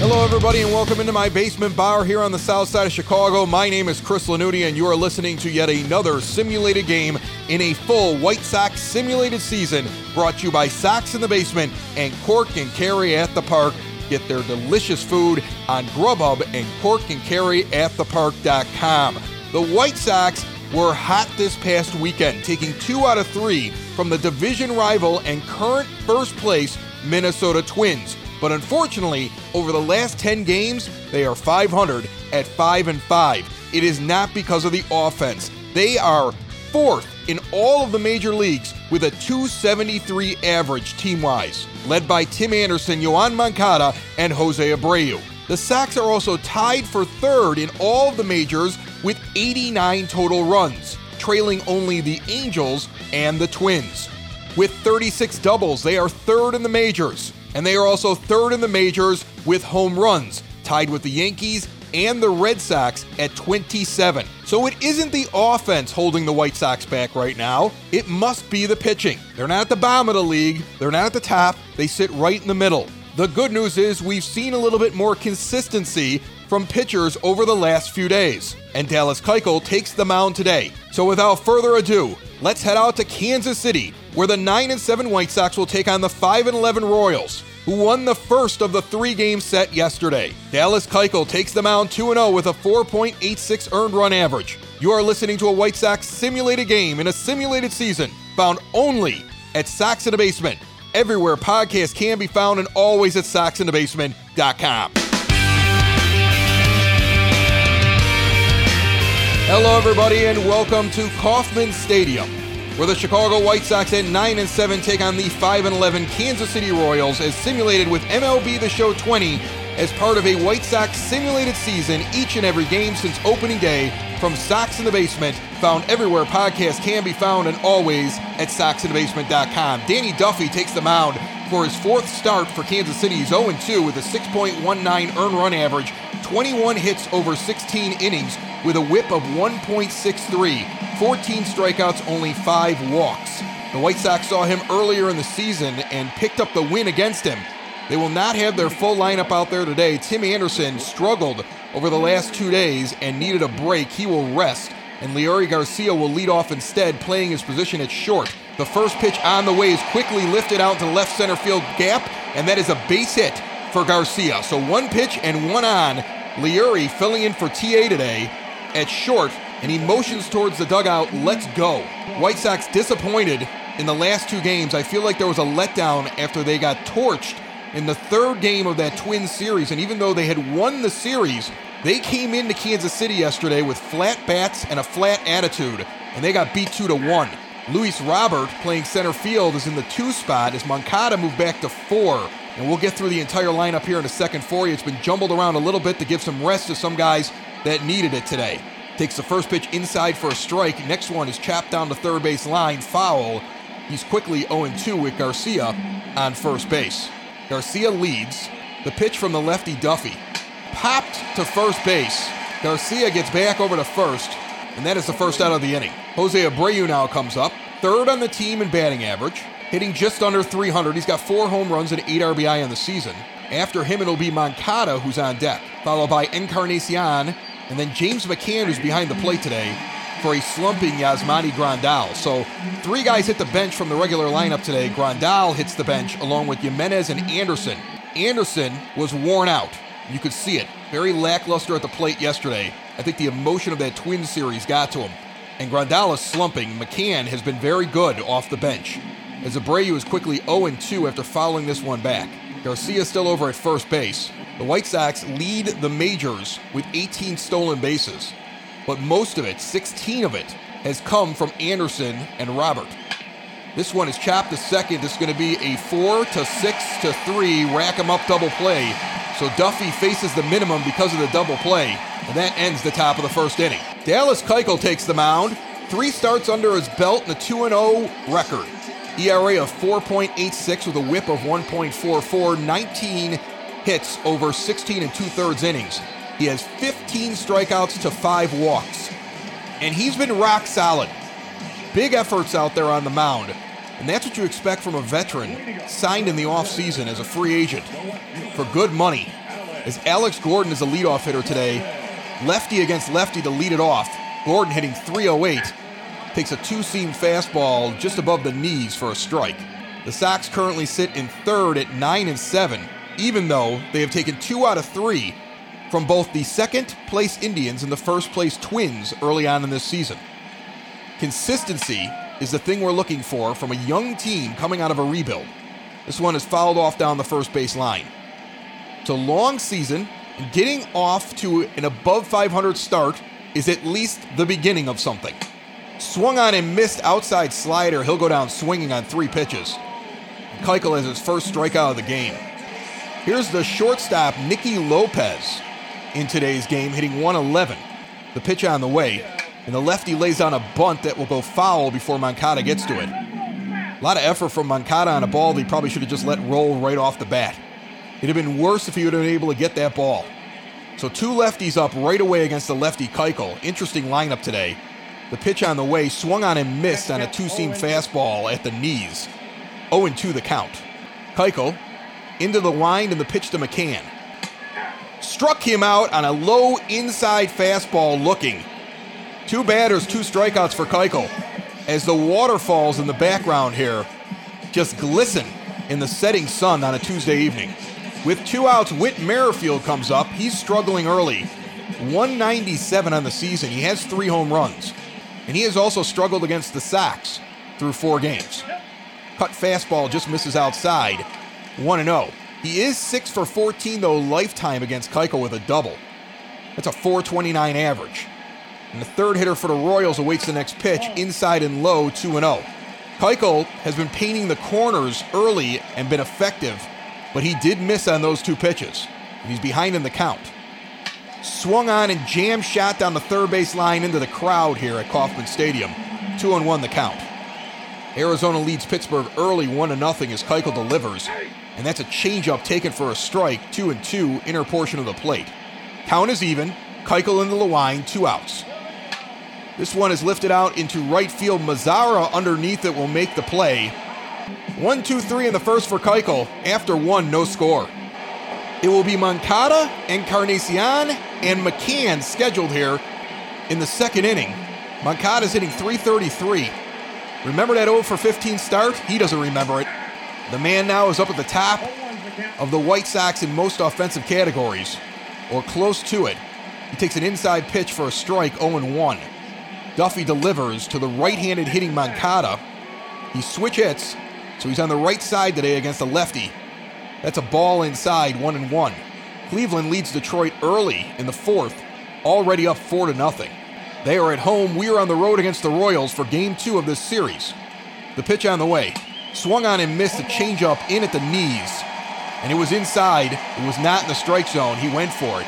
Hello, everybody, and welcome into my basement bar here on the south side of Chicago. My name is Chris Lanuti, and you are listening to yet another simulated game in a full White Sox simulated season brought to you by Sox in the Basement and Cork and Carry at the Park. Get their delicious food on Grubhub and Cork and Carry at the Park.com. The White Sox were hot this past weekend, taking two out of three from the division rival and current first place Minnesota Twins. But unfortunately, over the last 10 games, they are 500 at 5 and 5. It is not because of the offense. They are fourth in all of the major leagues with a 273 average team wise, led by Tim Anderson, Yoan Moncada, and Jose Abreu. The Sox are also tied for third in all of the majors with 89 total runs, trailing only the Angels and the Twins. With 36 doubles, they are third in the majors and they are also third in the majors with home runs, tied with the Yankees and the Red Sox at 27. So it isn't the offense holding the White Sox back right now. It must be the pitching. They're not at the bottom of the league, they're not at the top, they sit right in the middle. The good news is we've seen a little bit more consistency from pitchers over the last few days, and Dallas Keuchel takes the mound today. So without further ado, let's head out to Kansas City, where the 9 and 7 White Sox will take on the 5 and 11 Royals who won the first of the three game set yesterday. Dallas Keuchel takes the mound 2 0 with a 4.86 earned run average. You are listening to a White Sox simulated game in a simulated season, found only at Sox in the Basement. Everywhere podcasts can be found and always at soxinthebasement.com. Hello, everybody, and welcome to Kauffman Stadium where the Chicago White Sox at 9 and 7 take on the 5 and 11 Kansas City Royals as simulated with MLB The Show 20 as part of a White Sox simulated season each and every game since opening day from Sox in the Basement, found everywhere podcasts can be found and always at soxinthebasement.com. Danny Duffy takes the mound for his fourth start for Kansas City. He's 0-2 with a 6.19 earned run average, 21 hits over 16 innings with a whip of 1.63. 14 strikeouts, only five walks. The White Sox saw him earlier in the season and picked up the win against him. They will not have their full lineup out there today. Tim Anderson struggled over the last two days and needed a break. He will rest, and Leury Garcia will lead off instead, playing his position at short. The first pitch on the way is quickly lifted out to left center field gap, and that is a base hit for Garcia. So one pitch and one on. Leury filling in for TA today at short and he motions towards the dugout, let's go. White Sox disappointed in the last two games. I feel like there was a letdown after they got torched in the third game of that twin series. And even though they had won the series, they came into Kansas City yesterday with flat bats and a flat attitude, and they got beat 2 to 1. Luis Robert, playing center field, is in the two spot as Moncada moved back to four. And we'll get through the entire lineup here in a second for you. It's been jumbled around a little bit to give some rest to some guys that needed it today. Takes the first pitch inside for a strike. Next one is chopped down the third base line, foul. He's quickly 0 2 with Garcia on first base. Garcia leads. The pitch from the lefty Duffy. Popped to first base. Garcia gets back over to first, and that is the first out of the inning. Jose Abreu now comes up, third on the team in batting average, hitting just under 300. He's got four home runs and eight RBI on the season. After him, it'll be Moncada who's on deck, followed by Encarnacion and then James McCann, who's behind the plate today for a slumping Yasmani Grandal. So three guys hit the bench from the regular lineup today. Grandal hits the bench along with Jimenez and Anderson. Anderson was worn out. You could see it. Very lackluster at the plate yesterday. I think the emotion of that twin series got to him. And Grandal is slumping. McCann has been very good off the bench. As Abreu is quickly 0 2 after fouling this one back. Garcia still over at first base. The White Sox lead the majors with 18 stolen bases, but most of it, 16 of it, has come from Anderson and Robert. This one is chopped to second. This is going to be a four to six to three rack 'em up double play. So Duffy faces the minimum because of the double play, and that ends the top of the first inning. Dallas Keuchel takes the mound. Three starts under his belt and a 2 0 record. ERA of 4.86 with a whip of 1.44, 19 hits over 16 and two thirds innings. He has 15 strikeouts to five walks. And he's been rock solid. Big efforts out there on the mound. And that's what you expect from a veteran signed in the offseason as a free agent for good money. As Alex Gordon is a leadoff hitter today, lefty against lefty to lead it off. Gordon hitting 308 takes a two seam fastball just above the knees for a strike. The Sox currently sit in third at 9 and 7, even though they have taken two out of three from both the second place Indians and the first place Twins early on in this season. Consistency is the thing we're looking for from a young team coming out of a rebuild. This one is fouled off down the first base line. It's a long season, and getting off to an above 500 start is at least the beginning of something. Swung on and missed outside slider. He'll go down swinging on three pitches. Keuchel has his first strikeout of the game. Here's the shortstop, Nicky Lopez, in today's game, hitting 111. The pitch on the way, and the lefty lays down a bunt that will go foul before Moncada gets to it. A lot of effort from Moncada on a ball that he probably should have just let roll right off the bat. It'd have been worse if he would have been able to get that ball. So two lefties up right away against the lefty Keuchel. Interesting lineup today. The pitch on the way swung on and missed on a two-seam fastball at the knees. 0-2 the count. Keuchel into the line and the pitch to McCann. Struck him out on a low inside fastball looking. Two batters, two strikeouts for Keuchel. As the waterfalls in the background here just glisten in the setting sun on a Tuesday evening. With two outs, Whit Merrifield comes up. He's struggling early. 197 on the season. He has three home runs. And he has also struggled against the Sox through four games. Cut fastball just misses outside. 1 0. He is 6 for 14, though, lifetime against Keuchel with a double. That's a 429 average. And the third hitter for the Royals awaits the next pitch, inside and low, 2 0. Keuchel has been painting the corners early and been effective but he did miss on those two pitches. He's behind in the count. Swung on and jam shot down the third base line into the crowd here at Kauffman Stadium. 2 on 1 the count. Arizona leads Pittsburgh early 1 0 as Keuchel delivers, and that's a changeup taken for a strike, 2 and 2, inner portion of the plate. Count is even. Keuchel into the line, two outs. This one is lifted out into right field. Mazara underneath it will make the play. One, two, three in the first for Keuchel. After one, no score. It will be Moncada, Encarnacion, and McCann scheduled here in the second inning. Moncada's hitting 333. Remember that 0 for 15 start? He doesn't remember it. The man now is up at the top of the White Sox in most offensive categories, or close to it. He takes an inside pitch for a strike, 0 1. Duffy delivers to the right handed hitting Moncada. He switch hits, so he's on the right side today against the lefty. That's a ball inside, one and one. Cleveland leads Detroit early in the fourth, already up four to nothing. They are at home. We are on the road against the Royals for game two of this series. The pitch on the way. Swung on and missed a changeup in at the knees. And it was inside. It was not in the strike zone. He went for it.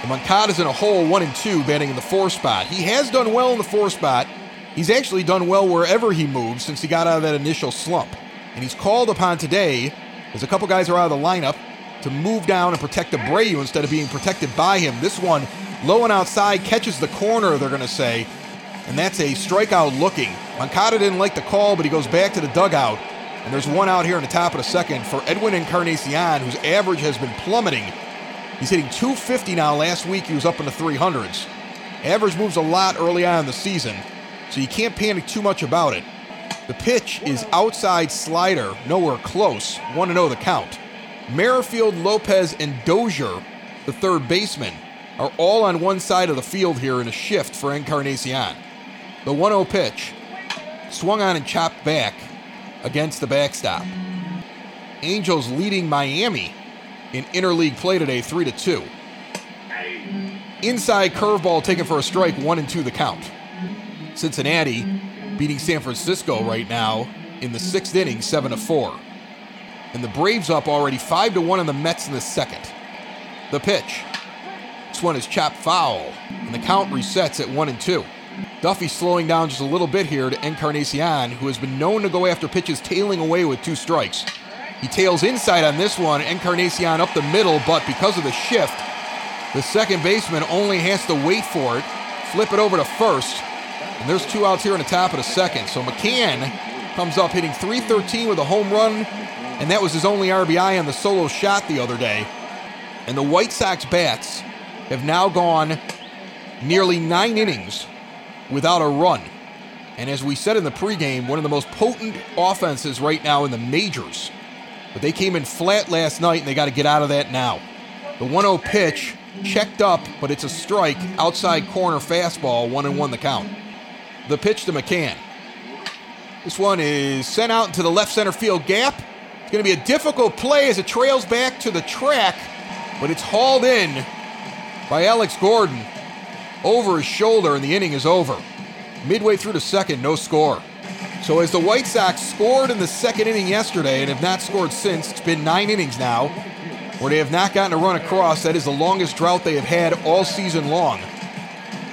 And Moncada's in a hole, one and two, batting in the four spot. He has done well in the four spot. He's actually done well wherever he moves since he got out of that initial slump. And he's called upon today, as a couple guys are out of the lineup, to move down and protect Abreu instead of being protected by him. This one, low and outside, catches the corner, they're going to say. And that's a strikeout looking. Moncada didn't like the call, but he goes back to the dugout. And there's one out here in the top of the second for Edwin Encarnacion, whose average has been plummeting. He's hitting 250 now. Last week he was up in the 300s. Average moves a lot early on in the season, so you can't panic too much about it. The pitch is outside slider, nowhere close. 1 0 the count. Merrifield, Lopez, and Dozier, the third baseman, are all on one side of the field here in a shift for Encarnacion. The 1 0 pitch swung on and chopped back against the backstop. Angels leading Miami in interleague play today 3 to 2. Inside curveball taken for a strike, 1 and 2 the count. Cincinnati beating San Francisco right now in the sixth inning, seven to four. And the Braves up already five to one on the Mets in the second. The pitch. This one is Chop Foul, and the count resets at 1 and 2. Duffy slowing down just a little bit here to Encarnacion, who has been known to go after pitches tailing away with two strikes. He tails inside on this one, Encarnacion up the middle, but because of the shift, the second baseman only has to wait for it, flip it over to first, and there's two outs here in the top of the second. So McCann comes up hitting 313 with a home run, and that was his only RBI on the solo shot the other day. And the White Sox bats have now gone nearly nine innings without a run. And as we said in the pregame, one of the most potent offenses right now in the majors. But they came in flat last night and they got to get out of that now. The 1 0 pitch checked up, but it's a strike, outside corner fastball, 1 and 1 the count. The pitch to McCann. This one is sent out into the left center field gap. It's going to be a difficult play as it trails back to the track, but it's hauled in by Alex Gordon over his shoulder, and the inning is over. Midway through the second, no score. So as the White Sox scored in the second inning yesterday and have not scored since, it's been nine innings now, where they have not gotten a run across. That is the longest drought they have had all season long.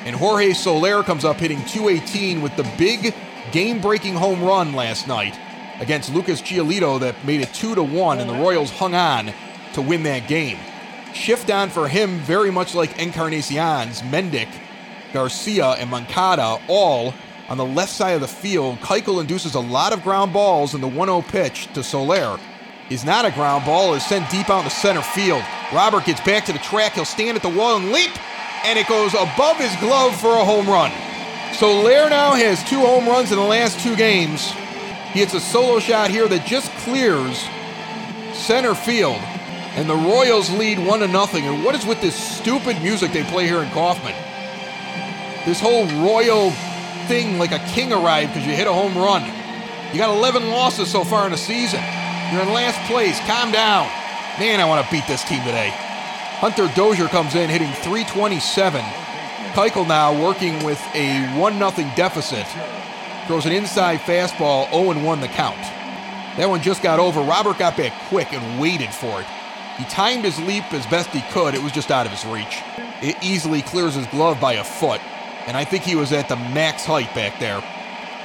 And Jorge Soler comes up hitting 218 with the big game-breaking home run last night against Lucas Giolito that made it 2 to 1 and the Royals hung on to win that game. Shift on for him very much like Encarnacion's Mendick, Garcia and Moncada all on the left side of the field. Keuchel induces a lot of ground balls in the 1-0 pitch to Soler is not a ground ball, is sent deep out in the center field. Robert gets back to the track. He'll stand at the wall and leap, and it goes above his glove for a home run. Soler now has two home runs in the last two games. He hits a solo shot here that just clears center field, and the Royals lead one to nothing. And what is with this stupid music they play here in Kauffman? This whole Royal thing like a king arrived because you hit a home run. You got 11 losses so far in the season. You're in last place. Calm down. Man, I want to beat this team today. Hunter Dozier comes in hitting 327. Keuchel now working with a 1 0 deficit. Throws an inside fastball, 0 1 the count. That one just got over. Robert got back quick and waited for it. He timed his leap as best he could. It was just out of his reach. It easily clears his glove by a foot, and I think he was at the max height back there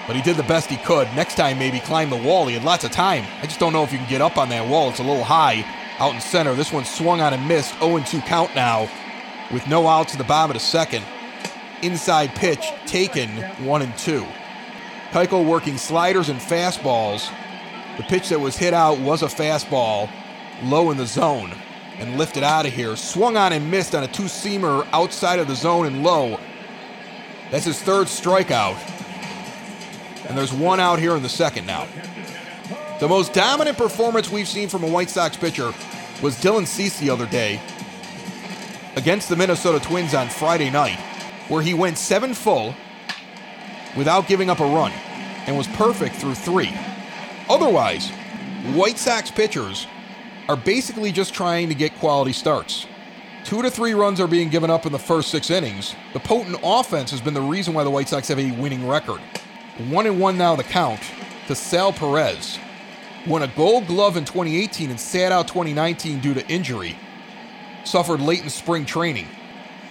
but he did the best he could. Next time, maybe climb the wall. He had lots of time. I just don't know if you can get up on that wall. It's a little high out in center. This one swung on and missed. 0 2 count now with no outs in the bottom of the second. Inside pitch taken 1 and 2. Keuchel working sliders and fastballs. The pitch that was hit out was a fastball low in the zone and lifted out of here. Swung on and missed on a two seamer outside of the zone and low. That's his third strikeout and there's one out here in the second now. The most dominant performance we've seen from a White Sox pitcher was Dylan Cease the other day against the Minnesota Twins on Friday night, where he went seven full without giving up a run and was perfect through three. Otherwise, White Sox pitchers are basically just trying to get quality starts. Two to three runs are being given up in the first six innings. The potent offense has been the reason why the White Sox have a winning record. One and one now the count to Sal Perez. Won a gold glove in 2018 and sat out 2019 due to injury. Suffered late in spring training.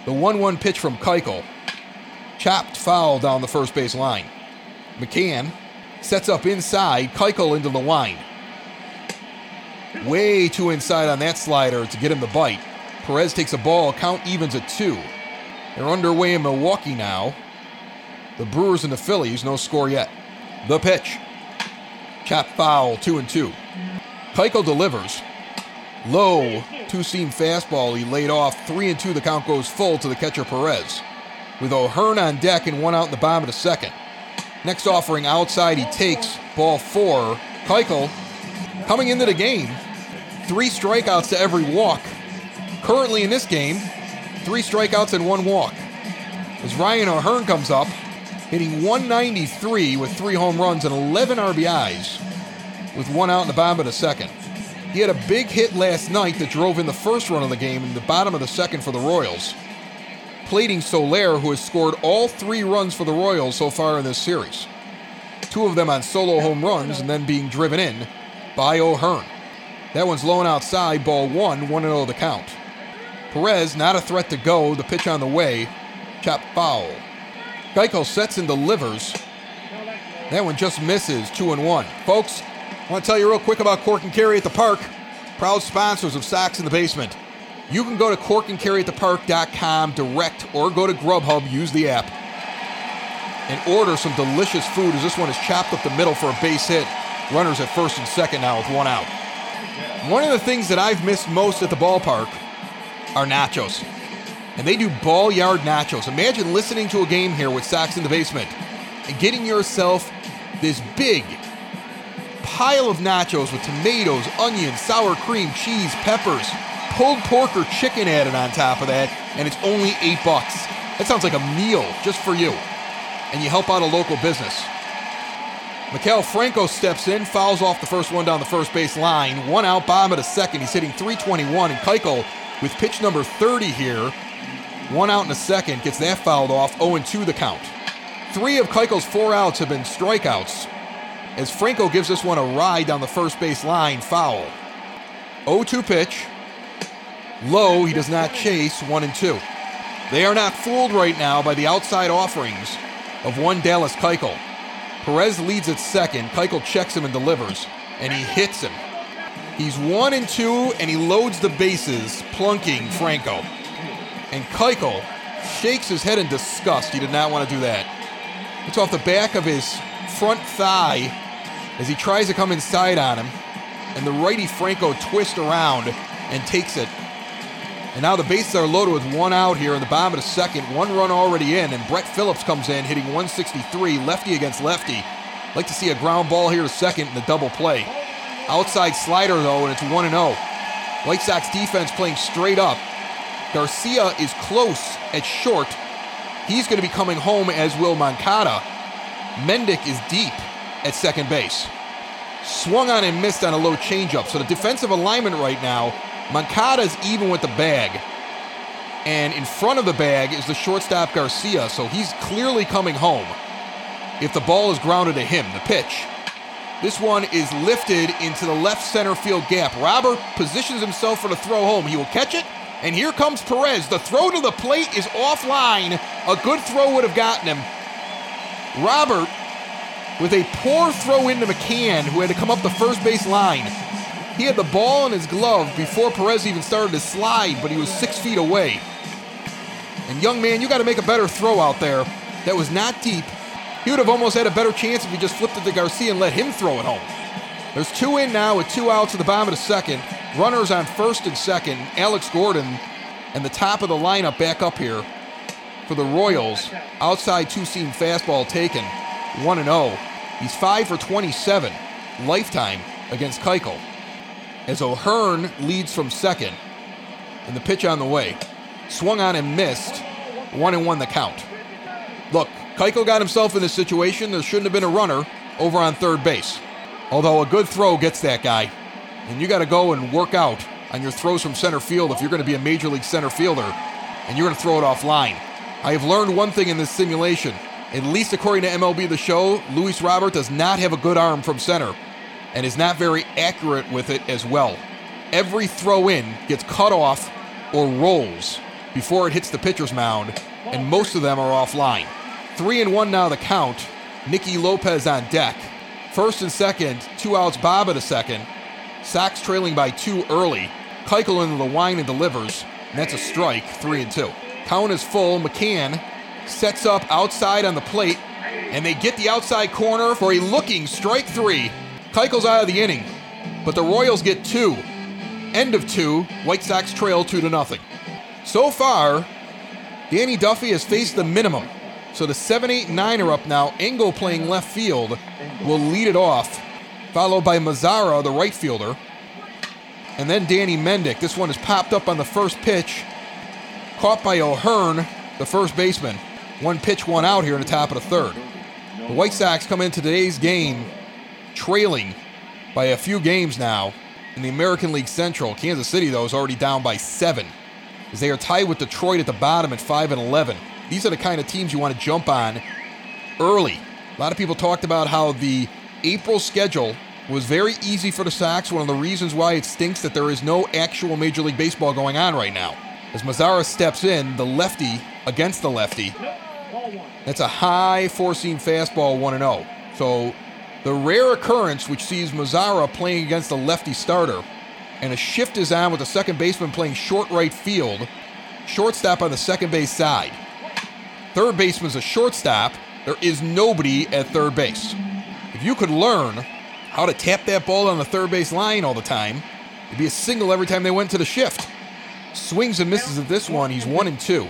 The 1 1 pitch from Keuchel. Chopped foul down the first base line. McCann sets up inside, Keuchel into the line. Way too inside on that slider to get him the bite. Perez takes a ball, count evens at two. They're underway in Milwaukee now. The Brewers and the Phillies, no score yet. The pitch. Chop foul, two and two. Keuchel delivers. Low, two seam fastball. He laid off three and two. The count goes full to the catcher Perez. With O'Hearn on deck and one out in the bottom of the second. Next offering outside, he takes ball four. Keuchel coming into the game, three strikeouts to every walk. Currently in this game, three strikeouts and one walk. As Ryan O'Hearn comes up, hitting 193 with three home runs and 11 RBIs, with one out in the bottom of the second. He had a big hit last night that drove in the first run of the game in the bottom of the second for the Royals, plating Soler, who has scored all three runs for the Royals so far in this series. Two of them on solo home runs and then being driven in by O'Hearn. That one's low and outside, ball one, 1 0 the count. Perez, not a threat to go. The pitch on the way. Chop foul. Keuchel sets and delivers. That one just misses. Two and one. Folks, I want to tell you real quick about Cork and Carry at the Park. Proud sponsors of Sox in the Basement. You can go to corkandcarryatthepark.com direct or go to Grubhub, use the app, and order some delicious food as this one is chopped up the middle for a base hit. Runners at first and second now with one out. One of the things that I've missed most at the ballpark are nachos. And they do ball yard nachos. Imagine listening to a game here with Sox in the basement and getting yourself this big pile of nachos with tomatoes, onions, sour cream, cheese, peppers, pulled pork or chicken added on top of that, and it's only eight bucks. That sounds like a meal just for you. And you help out a local business. Maikel Franco steps in, fouls off the first one down the first base line. One out, bottom at the second. He's hitting 321, and Keuchel with pitch number 30 here. One out in the second, gets that fouled off, 0 2 the count. Three of Keuchel's four outs have been strikeouts, as Franco gives this one a ride down the first base line, foul. 0 2 pitch. Low, he does not chase, 1 and 2. They are not fooled right now by the outside offerings of one Dallas Keuchel. Perez leads at second. Keuchel checks him and delivers, and he hits him. He's one and two, and he loads the bases, plunking Franco. And Keuchel shakes his head in disgust. He did not want to do that. It's off the back of his front thigh as he tries to come inside on him, and the righty Franco twists around and takes it. And now the bases are loaded with one out here in the bottom of the second, one run already in, and Brett Phillips comes in hitting 163, lefty against lefty. Like to see a ground ball here to second in the double play. Outside slider though, and it's 1 0. White Sox defense playing straight up. Garcia is close at short. He's going to be coming home, as will Moncada. Mendick is deep at second base. Swung on and missed on a low changeup. So the defensive alignment right now Moncada's even with the bag. And in front of the bag is the shortstop Garcia, so he's clearly coming home. If the ball is grounded to him, the pitch. This one is lifted into the left center field gap. Robert positions himself for the throw home. He will catch it, and here comes Perez. The throw to the plate is offline. A good throw would have gotten him. Robert, with a poor throw into McCann, who had to come up the first base line, he had the ball in his glove before Perez even started to slide, but he was six feet away. And young man, you got to make a better throw out there. That was not deep. He would have almost had a better chance if he just flipped it to Garcia and let him throw it home. There's two in now with two outs at the bottom of the second. Runners on first and second. Alex Gordon and the top of the lineup back up here for the Royals. Outside two seam fastball taken. 1 0. He's 5 for 27 lifetime against Keuchel as O'Hearn leads from second. And the pitch on the way. Swung on and missed. One and one the count. Look, Keuchel got himself in this situation. There shouldn't have been a runner over on third base. Although a good throw gets that guy. And you got to go and work out on your throws from center field if you're going to be a major league center fielder and you're going to throw it offline. I have learned one thing in this simulation. At least according to MLB The Show, Luis Robert does not have a good arm from center and is not very accurate with it as well. Every throw in gets cut off or rolls before it hits the pitcher's mound, and most of them are offline. Three and one now the count. Nicky Lopez on deck. First and second, two outs, Bob at a second. Sox trailing by two early. Keuchel into the wine and delivers, and that's a strike, three and two. Count is full. McCann sets up outside on the plate, and they get the outside corner for a looking strike three. Keuchel's out of the inning, but the Royals get two. End of two. White Sox trail two to nothing. So far, Danny Duffy has faced the minimum. So the 7 8 9 are up now. Engel playing left field will lead it off, followed by Mazara, the right fielder. And then Danny Mendick. This one is popped up on the first pitch, caught by O'Hearn, the first baseman. One pitch, one out here in the top of the third. The White Sox come into today's game trailing by a few games now in the American League Central. Kansas City, though, is already down by seven as they are tied with Detroit at the bottom at 5 and 11. These are the kind of teams you want to jump on early. A lot of people talked about how the April schedule was very easy for the Sox. One of the reasons why it stinks that there is no actual Major League Baseball going on right now. As Mazara steps in, the lefty against the lefty. That's a high four seam fastball 1 0. So the rare occurrence which sees Mazara playing against a lefty starter, and a shift is on with the second baseman playing short right field, shortstop on the second base side. Third baseman's a shortstop. There is nobody at third base. If you could learn how to tap that ball on the third base line all the time, it'd be a single every time they went to the shift. Swings and misses at this one. He's one and two.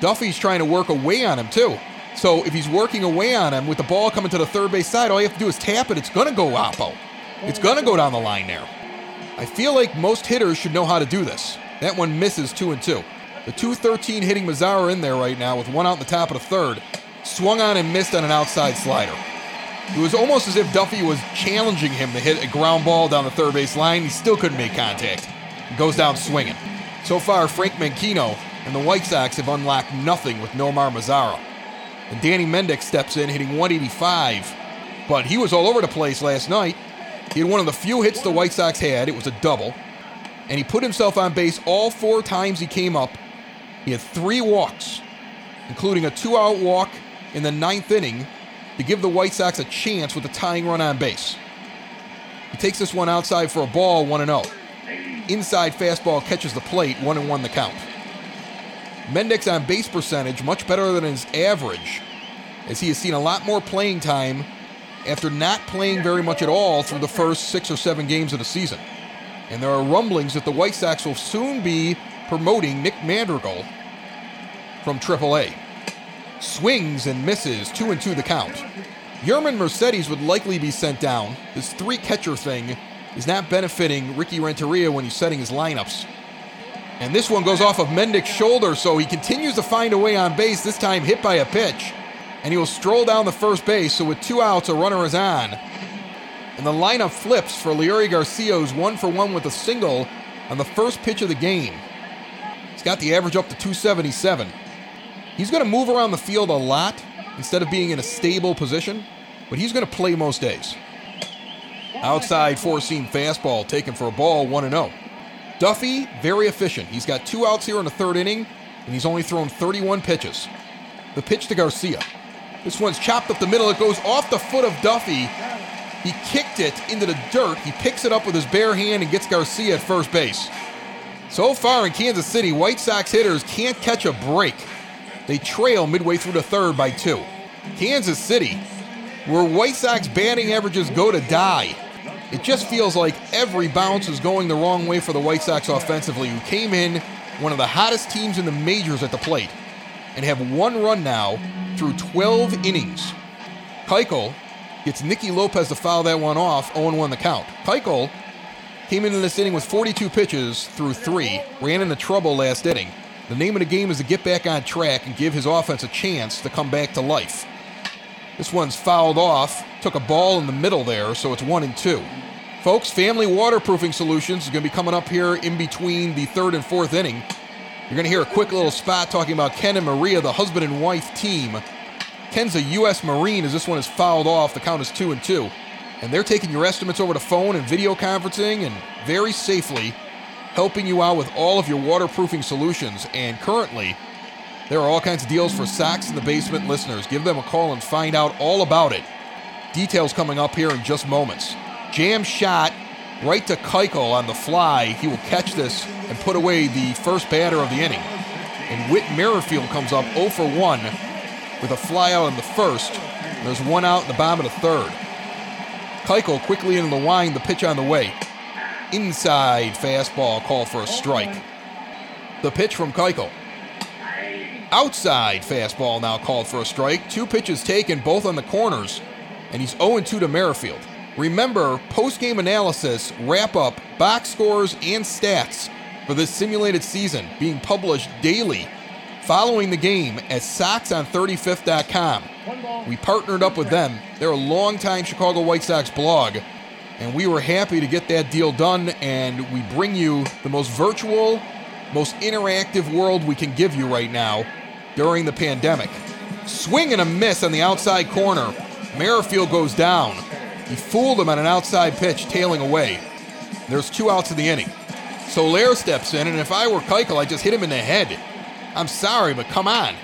Duffy's trying to work away on him too. So if he's working away on him with the ball coming to the third base side, all you have to do is tap it. It's going to go oppo. It's going to go down the line there. I feel like most hitters should know how to do this. That one misses two and two. The 213 hitting Mazara in there right now with one out in the top of the third. Swung on and missed on an outside slider. It was almost as if Duffy was challenging him to hit a ground ball down the third base line. He still couldn't make contact. He goes down swinging. So far, Frank Menechino and the White Sox have unlocked nothing with Nomar Mazara. And Danny Mendick steps in, hitting 185. But he was all over the place last night. He had one of the few hits the White Sox had. It was a double. And he put himself on base all four times he came up. He had three walks, including a two out walk in the ninth inning to give the White Sox a chance with a tying run on base. He takes this one outside for a ball, 1 0. Inside fastball catches the plate, 1 and 1 the count. Mendick's on base percentage much better than his average, as he has seen a lot more playing time after not playing very much at all through the first six or seven games of the season. And there are rumblings that the White Sox will soon be promoting Nick Madrigal from AAA. Swings and misses, two and two the count. Yermin Mercedes would likely be sent down. This three catcher thing is not benefiting Ricky Renteria when he's setting his lineups. And this one goes off of Mendick's shoulder, so he continues to find a way on base, this time hit by a pitch. And he will stroll down the first base, so with two outs, a runner is on. And the lineup flips for Leury Garcia's one for one with a single on the first pitch of the game. He's got the average up to 277. He's going to move around the field a lot instead of being in a stable position, but he's going to play most days. Outside four seam fastball taken for a ball, 1 0. Duffy, very efficient. He's got two outs here in the third inning, and he's only thrown 31 pitches. The pitch to Garcia. This one's chopped up the middle. It goes off the foot of Duffy. He kicked it into the dirt. He picks it up with his bare hand and gets Garcia at first base. So far in Kansas City, White Sox hitters can't catch a break. They trail midway through the third by two. Kansas City, where White Sox batting averages go to die. It just feels like every bounce is going the wrong way for the White Sox offensively, who came in one of the hottest teams in the majors at the plate and have one run now through 12 innings. Keuchel gets Nicky Lopez to foul that one off, 0 1 the count. Keuchel came into this inning with 42 pitches through three, ran into trouble last inning. The name of the game is to get back on track and give his offense a chance to come back to life. This one's fouled off, took a ball in the middle there, so it's one and two. Folks, Family Waterproofing Solutions is going to be coming up here in between the third and fourth inning. You're going to hear a quick little spot talking about Ken and Maria, the husband and wife team. Ken's a U.S. Marine as this one is fouled off. The count is two and two. And they're taking your estimates over the phone and video conferencing and very safely helping you out with all of your waterproofing solutions. And currently, there are all kinds of deals for Sox in the Basement listeners. Give them a call and find out all about it. Details coming up here in just moments. Jam shot right to Keuchel on the fly. He will catch this and put away the first batter of the inning. And Whit Merrifield comes up 0 for 1 with a fly out in the first. There's one out in the bottom of the third. Keuchel quickly into the wind, the pitch on the way. Inside fastball call for a strike. The pitch from Keuchel. Outside fastball now called for a strike. Two pitches taken, both on the corners, and he's 0 2 to Merrifield. Remember, post game analysis, wrap up, box scores, and stats for this simulated season being published daily following the game at SoxOn35th.com. We partnered up with them. They're a longtime Chicago White Sox blog, and we were happy to get that deal done. And we bring you the most virtual, most interactive world we can give you right now during the pandemic. Swing and a miss on the outside corner. Merrifield goes down. He fooled him on an outside pitch, tailing away. There's two outs in the inning. Soler steps in, and if I were Keuchel, I'd just hit him in the head. I'm sorry, but come on.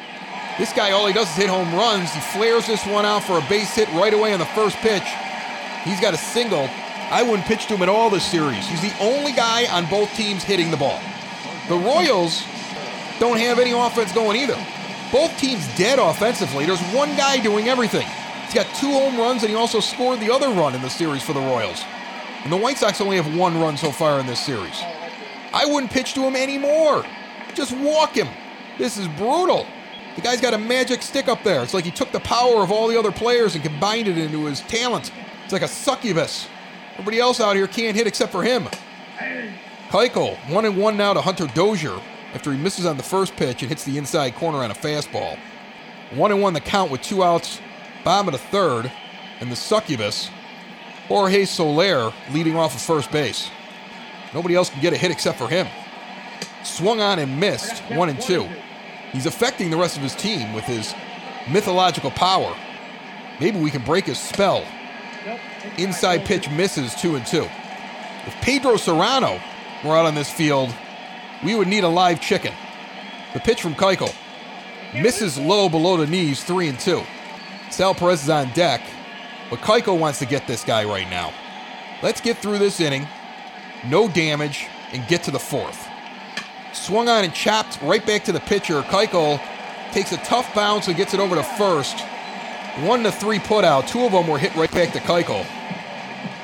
This guy, all he does is hit home runs. He flares this one out for a base hit right away on the first pitch. He's got a single. I wouldn't pitch to him at all this series. He's the only guy on both teams hitting the ball. The Royals don't have any offense going either. Both teams dead offensively. There's one guy doing everything. He's got two home runs, and he also scored the other run in the series for the Royals. And the White Sox only have one run so far in this series. I wouldn't pitch to him anymore. Just walk him. This is brutal. The guy's got a magic stick up there. It's like he took the power of all the other players and combined it into his talent. It's like a succubus. Everybody else out here can't hit except for him. Keuchel, one and one now to Hunter Dozier after he misses on the first pitch and hits the inside corner on a fastball. One and one the count with two outs, bottom of the third, and the succubus, Jorge Soler, leading off of first base. Nobody else can get a hit except for him. Swung on and missed, one and two. He's affecting the rest of his team with his mythological power. Maybe we can break his spell. Inside pitch misses two and two. If Pedro Cerrano were out on this field, we would need a live chicken. The pitch from Keuchel misses low below the knees, three and two. Sal Perez is on deck, but Keuchel wants to get this guy right now. Let's get through this inning, no damage, and get to the fourth. Swung on and chopped right back to the pitcher. Keuchel takes a tough bounce and gets it over to first. One to three put out. Two of them were hit right back to Keuchel.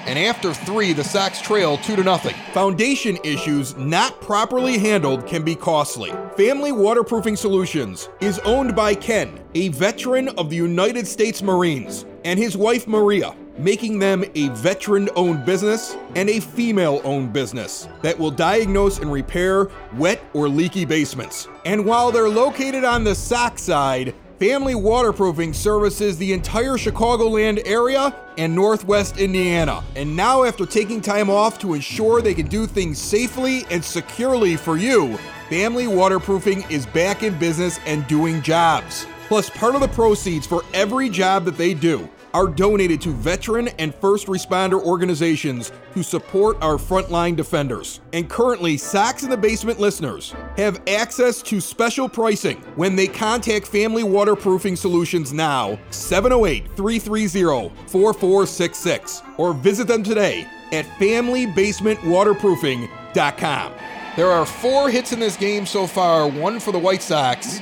And after three, the Sox trail two to nothing. Foundation issues not properly handled can be costly. Family Waterproofing Solutions is owned by Ken, a veteran of the United States Marines, and his wife Maria making them a veteran owned business and a female owned business that will diagnose and repair wet or leaky basements. And while they're located on the Sox side, Family Waterproofing services the entire Chicagoland area and Northwest Indiana. And now, after taking time off to ensure they can do things safely and securely for you, Family Waterproofing is back in business and doing jobs. Plus, part of the proceeds for every job that they do are donated to veteran and first responder organizations who support our frontline defenders. And currently, Sox in the Basement listeners have access to special pricing when they contact Family Waterproofing Solutions now, 708 330 4466, or visit them today at FamilyBasementWaterproofing.com. There are four hits in this game so far one for the White Sox,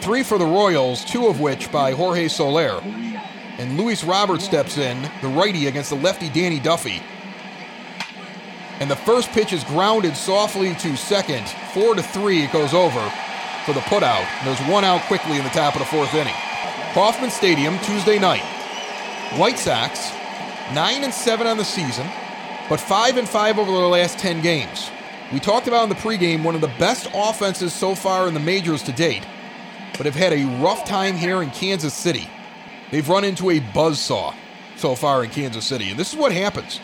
three for the Royals, two of which by Jorge Soler and Luis Roberts steps in, the righty against the lefty Danny Duffy. And the first pitch is grounded softly to second. Four to three, it goes over for the putout. And there's one out quickly in the top of the fourth inning. Kauffman Stadium, Tuesday night. White Sox, nine and seven on the season, but five and five over the last ten games. We talked about in the pregame one of the best offenses so far in the majors to date, but have had a rough time here in Kansas City. They've run into a buzzsaw so far in Kansas City. And this is what happens.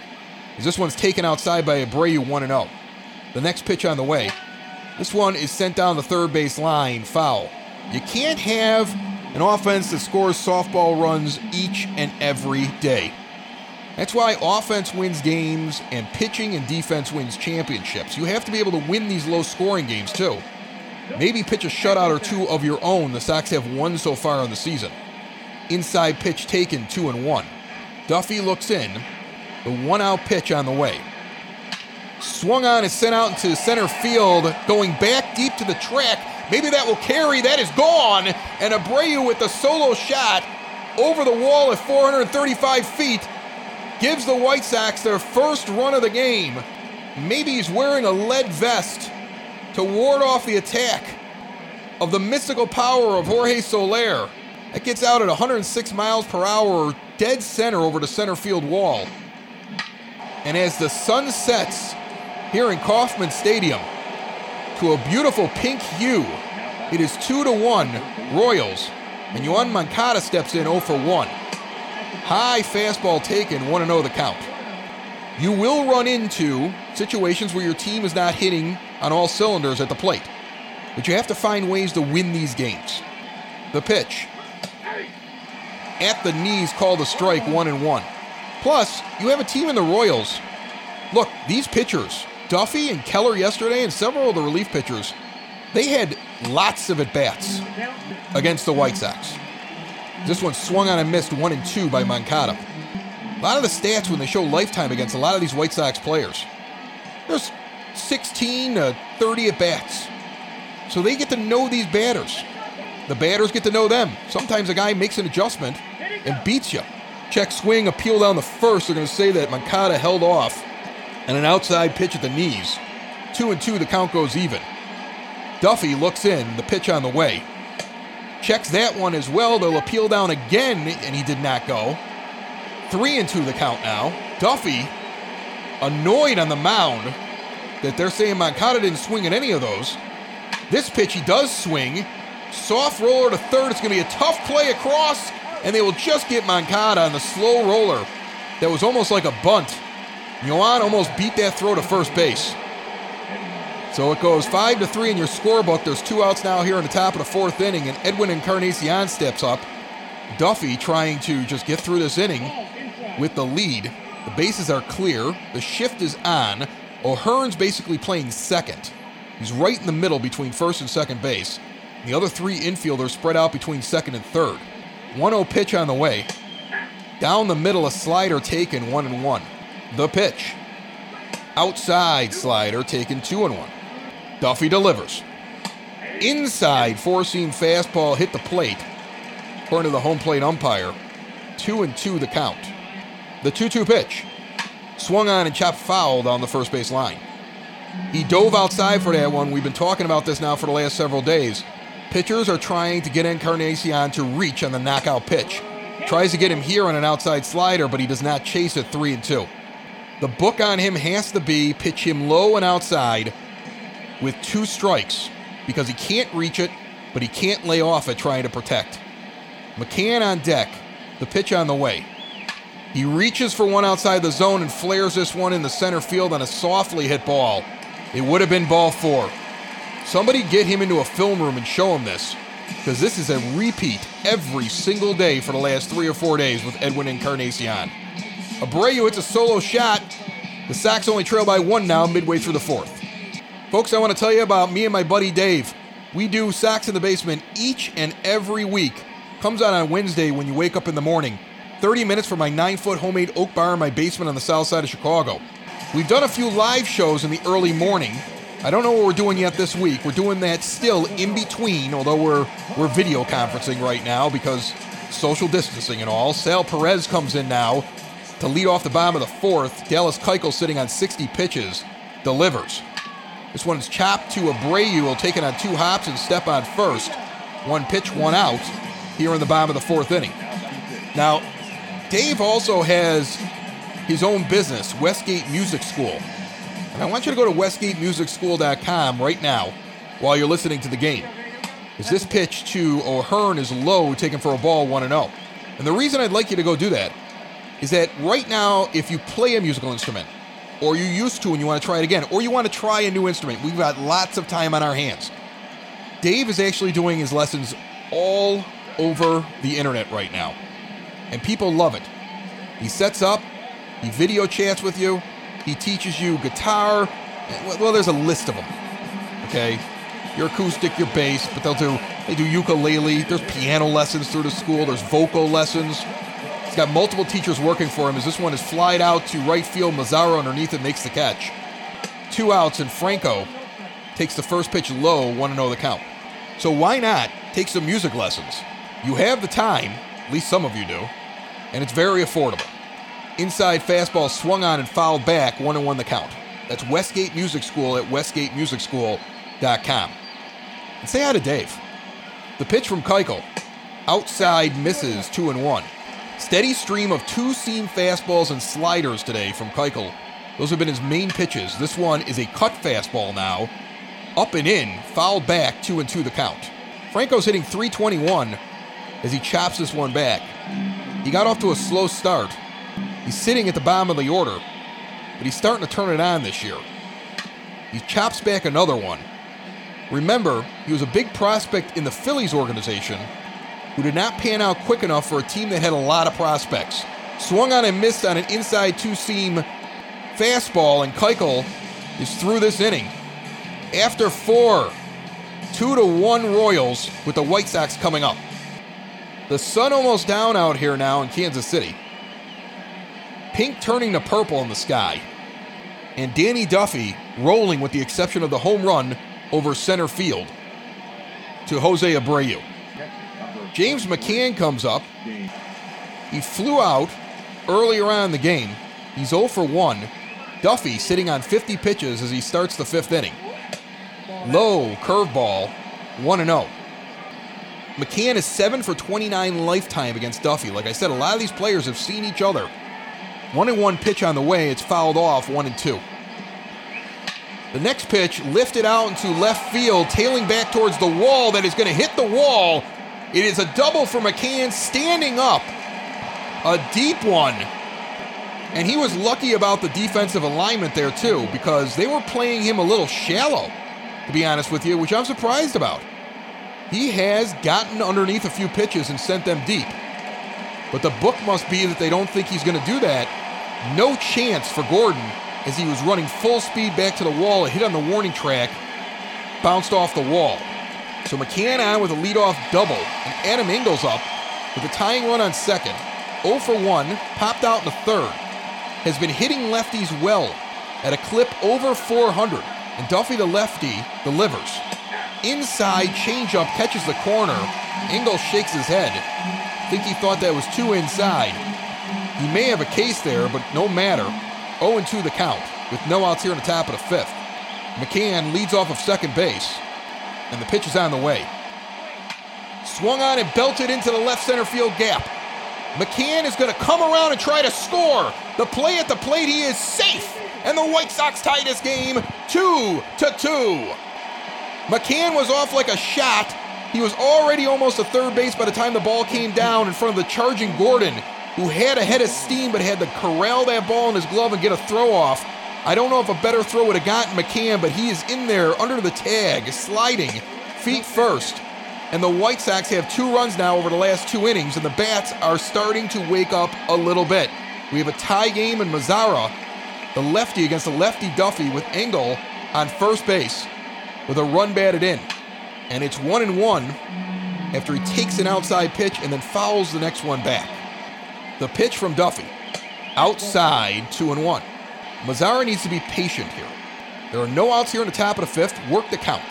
Is this one's taken outside by Abreu 1 0. The next pitch on the way. This one is sent down the third base line, foul. You can't have an offense that scores softball runs each and every day. That's why offense wins games and pitching and defense wins championships. You have to be able to win these low scoring games too. Maybe pitch a shutout or two of your own. The Sox have one so far in the season. Inside pitch taken, two and one. Duffy looks in. The one out pitch on the way. Swung on and sent out into center field, going back deep to the track. Maybe that will carry. That is gone. And Abreu with the solo shot over the wall at 435 feet gives the White Sox their first run of the game. Maybe he's wearing a lead vest to ward off the attack of the mystical power of Jorge Soler. That gets out at 106 miles per hour, dead center over the center field wall. And as the sun sets here in Kauffman Stadium to a beautiful pink hue, it is 2 to 1 Royals. And Yoan Moncada steps in 0 for 1. High fastball taken, 1 0 the count. You will run into situations where your team is not hitting on all cylinders at the plate. But you have to find ways to win these games. The pitch at the knees called a strike, one and one. Plus, you have a team in the Royals. Look, these pitchers Duffy and Keller yesterday, and several of the relief pitchers, they had lots of at bats against the White Sox. This one swung on and missed one and two by Moncada. A lot of the stats when they show lifetime against a lot of these White Sox players, there's 16 to 30 at bats. So they get to know these batters. The batters get to know them. Sometimes a guy makes an adjustment and beats you. Check swing, appeal down the first. They're going to say that Moncada held off and an outside pitch at the knees. Two and two, the count goes even. Duffy looks in, the pitch on the way. Checks that one as well. They'll appeal down again, and he did not go. Three and two, the count now. Duffy, annoyed on the mound that they're saying Moncada didn't swing at any of those. This pitch he does swing. Soft roller to third. It's going to be a tough play across, and they will just get Moncada on the slow roller that was almost like a bunt. Yoan almost beat that throw to first base. So it goes five to three in your scorebook. There's two outs now here in the top of the fourth inning, and Edwin Encarnacion steps up. Duffy trying to just get through this inning with the lead. The bases are clear. The shift is on. O'Hearn's basically playing second. He's right in the middle between first and second base. The other three infielders spread out between second and third. 1 0 pitch on the way. Down the middle, a slider taken 1 and 1. The pitch. Outside slider taken 2 and 1. Duffy delivers. Inside four seam fastball hit the plate. According to the home plate umpire, 2 and 2 the count. The 2 2 pitch. Swung on and chopped foul down the first base line. He dove outside for that one. We've been talking about this now for the last several days. Pitchers are trying to get Encarnacion to reach on the knockout pitch. Tries to get him here on an outside slider, but he does not chase it 3 and 2. The book on him has to be pitch him low and outside with two strikes because he can't reach it, but he can't lay off it trying to protect. McCann on deck, the pitch on the way. He reaches for one outside the zone and flares this one in the center field on a softly hit ball. It would have been ball four. Somebody get him into a film room and show him this, because this is a repeat every single day for the last three or four days with Edwin Encarnacion. Abreu hits a solo shot. The Sox only trail by one now, midway through the fourth. Folks, I want to tell you about me and my buddy Dave. We do Sox in the Basement each and every week. Comes out on Wednesday when you wake up in the morning. 30 minutes from my nine foot homemade oak bar in my basement on the south side of Chicago. We've done a few live shows in the early morning. I don't know what we're doing yet this week. We're doing that still in between, although we're we're video conferencing right now because social distancing and all. Sal Perez comes in now to lead off the bottom of the fourth. Dallas Keuchel sitting on 60 pitches, delivers. This one's chopped to Abreu, will take it on two hops and step on first. One pitch, one out here in the bottom of the fourth inning. Now, Dave also has his own business, Westgate Music School. And I want you to go to westgatemusicschool.com right now while you're listening to the game. Is this pitch to O'Hearn is low, taken for a ball 1 0. And the reason I'd like you to go do that is that right now, if you play a musical instrument, or you used to and you want to try it again, or you want to try a new instrument, we've got lots of time on our hands. Dave is actually doing his lessons all over the internet right now, and people love it. He sets up, he video chats with you, he teaches you guitar. Well, there's a list of them. Okay, your acoustic, your bass, but they'll do they do ukulele. There's piano lessons through the school. There's vocal lessons. He's got multiple teachers working for him as this one is flied out to right field. Mazara underneath it makes the catch. Two outs, and Franco takes the first pitch low, 1 0 the count. So why not take some music lessons? You have the time, at least some of you do, and it's very affordable. Inside fastball swung on and fouled back, 1 and 1 the count. That's Westgate Music School at westgatemusicschool.com. And say hi to Dave. The pitch from Keuchel. Outside misses, 2 and 1. Steady stream of two seam fastballs and sliders today from Keuchel. Those have been his main pitches. This one is a cut fastball now. Up and in, fouled back, 2 and 2 the count. Franco's hitting 321 as he chops this one back. He got off to a slow start. He's sitting at the bottom of the order, but he's starting to turn it on this year. He chops back another one. Remember, he was a big prospect in the Phillies organization who did not pan out quick enough for a team that had a lot of prospects. Swung on and missed on an inside two seam fastball, and Keuchel is through this inning. After four, two to one Royals with the White Sox coming up. The sun almost down out here now in Kansas City. Pink turning to purple in the sky. And Danny Duffy rolling with the exception of the home run over center field to Jose Abreu. James McCann comes up. He flew out earlier on in the game. He's 0 for 1. Duffy sitting on 50 pitches as he starts the fifth inning. Low curveball, 1 0. McCann is 7 for 29 lifetime against Duffy. Like I said, a lot of these players have seen each other. 1 and 1 pitch on the way, it's fouled off 1 and 2. The next pitch lifted out into left field, tailing back towards the wall that is going to hit the wall. It is a double for McCann standing up. A deep one. And he was lucky about the defensive alignment there, too, because they were playing him a little shallow, to be honest with you, which I'm surprised about. He has gotten underneath a few pitches and sent them deep. But the book must be that they don't think he's going to do that. No chance for Gordon as he was running full speed back to the wall. It hit on the warning track, bounced off the wall. So McCann on with a leadoff double, and Adam Engel's up with a tying run on second. 0 for 1, popped out in the third. Has been hitting lefties well at a clip over 400, and Duffy the lefty delivers. Inside changeup catches the corner. Engels shakes his head. Think he thought that was too inside. He may have a case there, but no matter. 0 2 the count, with no outs here in the top of the fifth. McCann leads off of second base, and the pitch is on the way. Swung on and belted into the left center field gap. McCann is going to come around and try to score. The play at the plate, he is safe, and the White Sox tie this game 2 to 2. McCann was off like a shot. He was already almost to third base by the time the ball came down in front of the charging Gordon, who had a head of steam but had to corral that ball in his glove and get a throw off. I don't know if a better throw would have gotten McCann, but he is in there under the tag, sliding, feet first. And the White Sox have two runs now over the last two innings, and the Bats are starting to wake up a little bit. We have a tie game in Mazara, the lefty against the lefty Duffy with Engel on first base with a run batted in. And it's one and one after he takes an outside pitch and then fouls the next one back. The pitch from Duffy, outside two and one. Mazara needs to be patient here. There are no outs here in the top of the fifth. Work the count.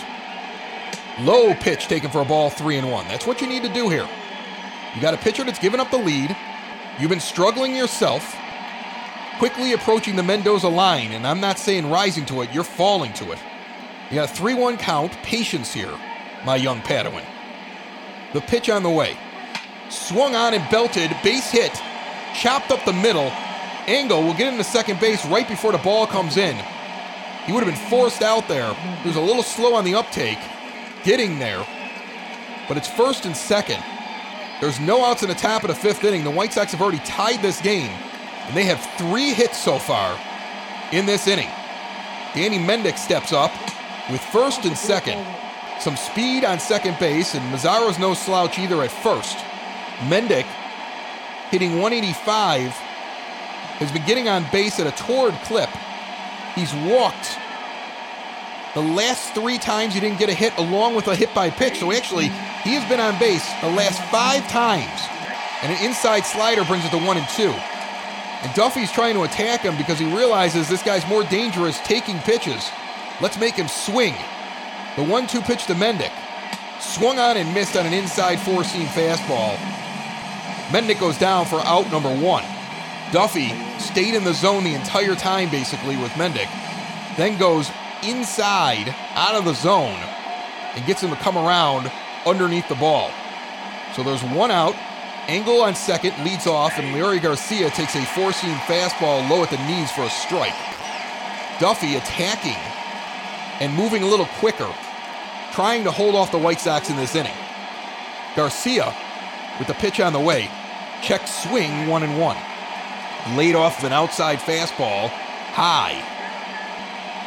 Low pitch taken for a ball, three and one. That's what you need to do here. You got a pitcher that's given up the lead. You've been struggling yourself, quickly approaching the Mendoza line, and I'm not saying rising to it, you're falling to it. You got a 3 1 count, patience here, my young Padawan. The pitch on the way. Swung on and belted, base hit, chopped up the middle. Engel will get into second base right before the ball comes in. He would have been forced out there. He was a little slow on the uptake, getting there. But it's first and second. There's no outs in the top of the fifth inning. The White Sox have already tied this game, and they have three hits so far in this inning. Danny Mendick steps up with first and second. Some speed on second base, and Mazara's no slouch either at first. Mendick, hitting 185, has been getting on base at a torrid clip. He's walked the last three times he didn't get a hit along with a hit by pitch. So actually, he has been on base the last five times. And an inside slider brings it to one and two. And Duffy's trying to attack him because he realizes this guy's more dangerous taking pitches. Let's make him swing. The one two pitch to Mendick. Swung on and missed on an inside four seam fastball. Mendick goes down for out number one. Duffy stayed in the zone the entire time, basically, with Mendick. Then goes inside, out of the zone, and gets him to come around underneath the ball. So there's one out. Engel on second leads off, and Leury Garcia takes a four seam fastball low at the knees for a strike. Duffy attacking and moving a little quicker, trying to hold off the White Sox in this inning. Garcia, with the pitch on the way, check swing one and one. Laid off of an outside fastball, high.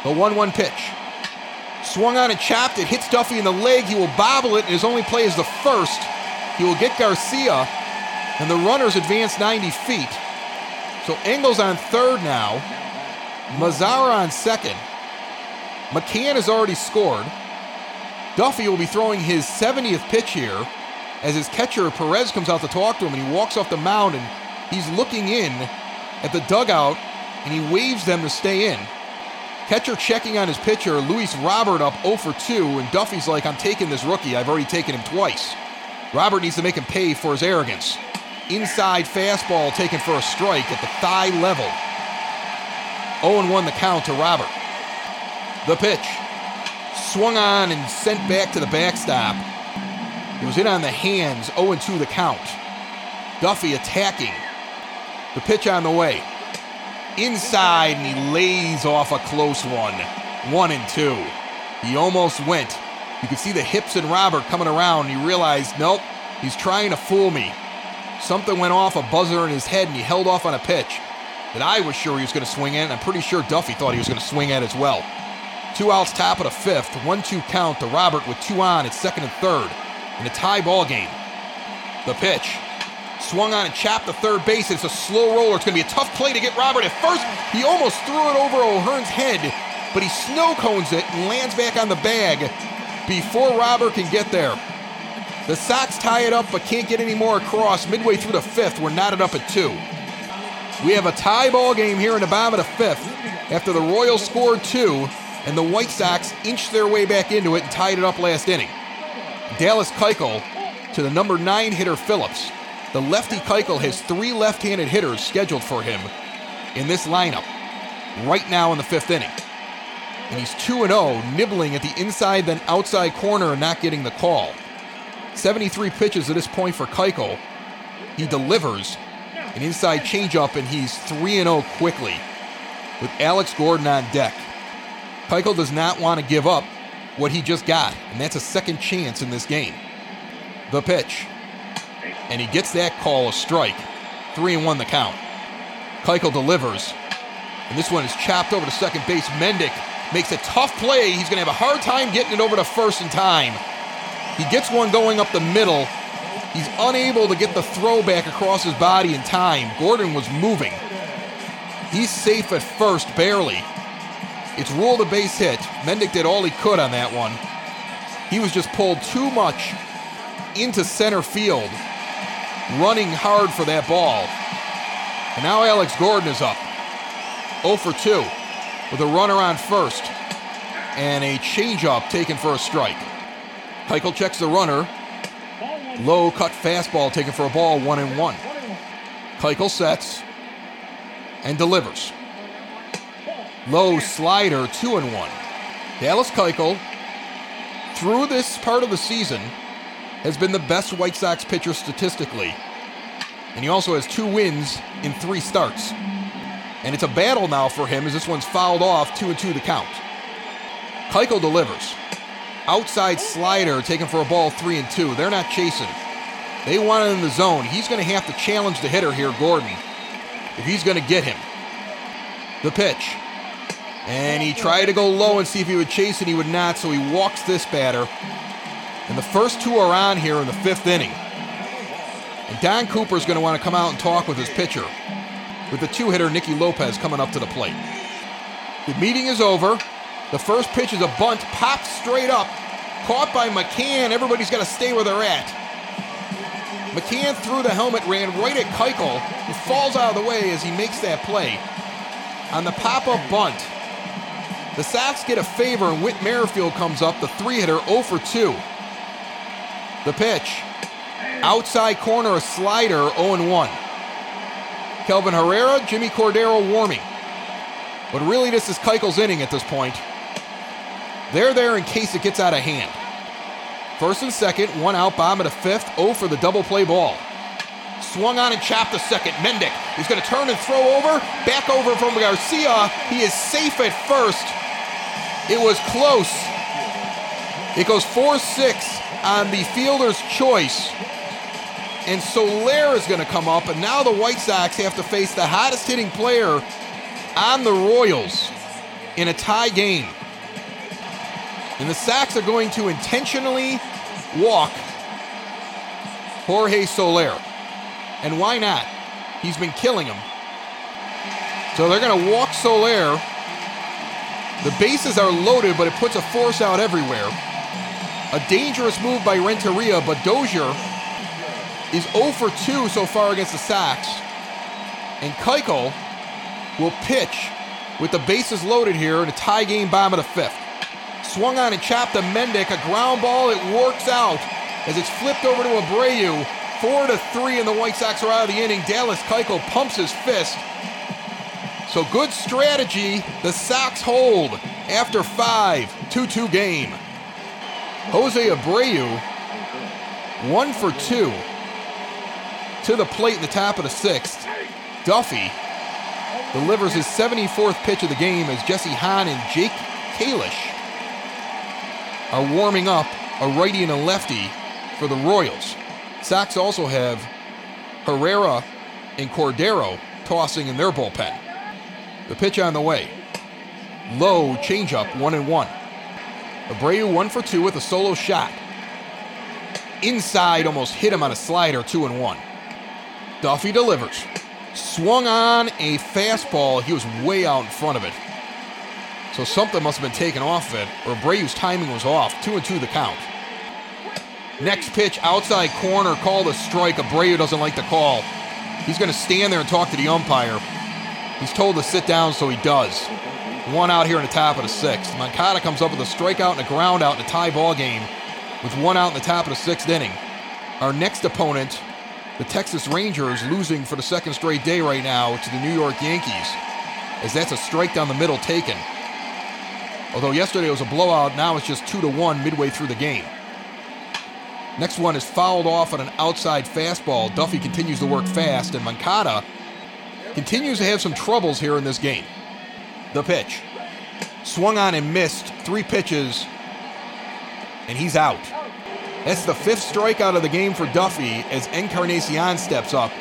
The 1 1 pitch. Swung on and chopped. It hits Duffy in the leg. He will bobble it, and his only play is the first. He will get Garcia, and the runners advance 90 feet. So Engel's on third now. Mazara on second. McCann has already scored. Duffy will be throwing his 70th pitch here as his catcher Perez comes out to talk to him and he walks off the mound and he's looking in at the dugout and he waves them to stay in. Catcher checking on his pitcher, Luis Robert up 0 for 2, and Duffy's like, I'm taking this rookie. I've already taken him twice. Robert needs to make him pay for his arrogance. Inside fastball taken for a strike at the thigh level. 0 1 the count to Robert. The pitch. Swung on and sent back to the backstop. It was in on the hands, 0 2 the count. Duffy attacking. The pitch on the way. Inside, and he lays off a close one. One and two. He almost went. You could see the hips in Robert coming around, and he realized, nope, he's trying to fool me. Something went off a buzzer in his head, and he held off on a pitch that I was sure he was going to swing at, and I'm pretty sure Duffy thought he was going to swing at as well. Two outs, top of the fifth, one-two count to Robert with two on at second and third in a tie ball game. The pitch. Swung on and chapped the third base. It's a slow roller. It's going to be a tough play to get Robert. At first, he almost threw it over O'Hearn's head, but he snow cones it and lands back on the bag before Robert can get there. The Sox tie it up but can't get any more across. Midway through the fifth, we're knotted up at two. We have a tie ball game here in the bottom of the fifth after the Royals scored two and the White Sox inched their way back into it and tied it up last inning. Dallas Keuchel to the number nine hitter Phillips. The lefty Keuchel has three left-handed hitters scheduled for him in this lineup right now in the fifth inning. And he's 2 0, nibbling at the inside then outside corner and not getting the call. 73 pitches at this point for Keuchel. He delivers an inside changeup, and he's 3 0 quickly with Alex Gordon on deck. Keuchel does not want to give up what he just got, and that's a second chance in this game. The pitch. And he gets that call a strike. 3 and 1 the count. Keuchel delivers. And this one is chopped over to second base. Mendick makes a tough play. He's going to have a hard time getting it over to first in time. He gets one going up the middle. He's unable to get the throw back across his body in time. Gordon was moving. He's safe at first, barely. It's ruled a base hit. Mendick did all he could on that one. He was just pulled too much into center field, running hard for that ball. And now Alex Gordon is up. 0 for 2 with a runner on first and a changeup taken for a strike. Keuchel checks the runner. Low cut fastball taken for a ball, one and one. Keuchel sets and delivers. Low slider, two and one. Dallas Keuchel, through this part of the season, has been the best White Sox pitcher statistically. And he also has two wins in three starts. And it's a battle now for him as this one's fouled off, two and two to count. Keuchel delivers. Outside slider taken for a ball, three and two. They're not chasing. They want it in the zone. He's going to have to challenge the hitter here, Gordon, if he's going to get him. The pitch. And he tried to go low and see if he would chase it. He would not, so he walks this batter. And the first two are on here in the fifth inning. And Don Cooper is going to want to come out and talk with his pitcher, with the two hitter Nicky Lopez coming up to the plate. The meeting is over. The first pitch is a bunt, popped straight up, caught by McCann. Everybody's got to stay where they're at. McCann threw the helmet, ran right at Keuchel, who falls out of the way as he makes that play. On the pop up bunt, the Sox get a favor, and Whit Merrifield comes up, the three hitter, 0 for 2. The pitch. Outside corner, a slider, 0 1. Kelvin Herrera, Jimmy Cordero warming. But really, this is Keuchel's inning at this point. They're there in case it gets out of hand. First and second, one out, bottom of the fifth, 0 for the double play ball. Swung on and chopped the second. Mendick is going to turn and throw over. Back over from Garcia. He is safe at first. It was close. It goes 4 6 on the fielder's choice. And Soler is going to come up, and now the White Sox have to face the hottest hitting player on the Royals in a tie game. And the Sox are going to intentionally walk Jorge Soler. And why not? He's been killing them. So they're going to walk Soler The bases are loaded, but it puts a force out everywhere. A dangerous move by Renteria, but Dozier is 0 for 2 so far against the Sox. And Keuchel will pitch with the bases loaded here in a tie game bomb of the fifth. Swung on and chopped to Mendick, a ground ball. It works out as it's flipped over to Abreu. Four to three, and the White Sox are out of the inning. Dallas Keuchel pumps his fist. So good strategy. The Sox hold after five, 2-2 game. Jose Abreu, one for two to the plate in the top of the sixth. Duffy delivers his 74th pitch of the game as Jesse Hahn and Jake Kalish are warming up a righty and a lefty for the Royals. Sox also have Herrera and Cordero tossing in their bullpen. The pitch on the way. Low changeup, one and one. Abreu one for two with a solo shot. Inside, almost hit him on a slider, two and one. Duffy delivers. Swung on a fastball. He was way out in front of it. So something must have been taken off of it, or Abreu's timing was off. Two and two the count. Next pitch, outside corner, called a strike. Abreu doesn't like the call. He's going to stand there and talk to the umpire. He's told to sit down, so he does. One out here in the top of the sixth. Moncada comes up with a strikeout and a ground out in a tie ball game with one out in the top of the sixth inning. Our next opponent, the Texas Rangers, losing for the second straight day right now to the New York Yankees, as that's a strike down the middle taken. Although yesterday was a blowout, now it's just 2 to 1 midway through the game. Next one is fouled off on an outside fastball. Duffy continues to work fast, and Moncada continues to have some troubles here in this game. The pitch. Swung on and missed three pitches, and he's out. That's the fifth strikeout of the game for Duffy as Encarnacion steps up.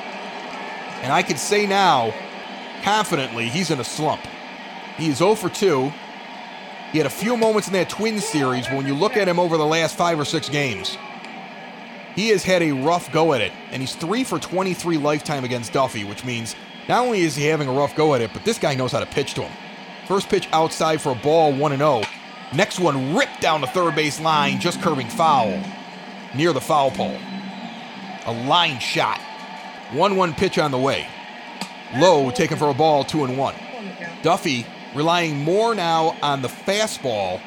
And I can say now, confidently, he's in a slump. He is 0 for 2. He had a few moments in that Twins series, but when you look at him over the last five or six games, he has had a rough go at it. And he's 3 for 23 lifetime against Duffy, which means not only is he having a rough go at it, but this guy knows how to pitch to him. First pitch outside for a ball, 1 0. Next one ripped down the third base line, just curving foul, near the foul pole. A line shot. 1 1 pitch on the way. Low taken for a ball, 2 and 1. Duffy relying more now on the fastball,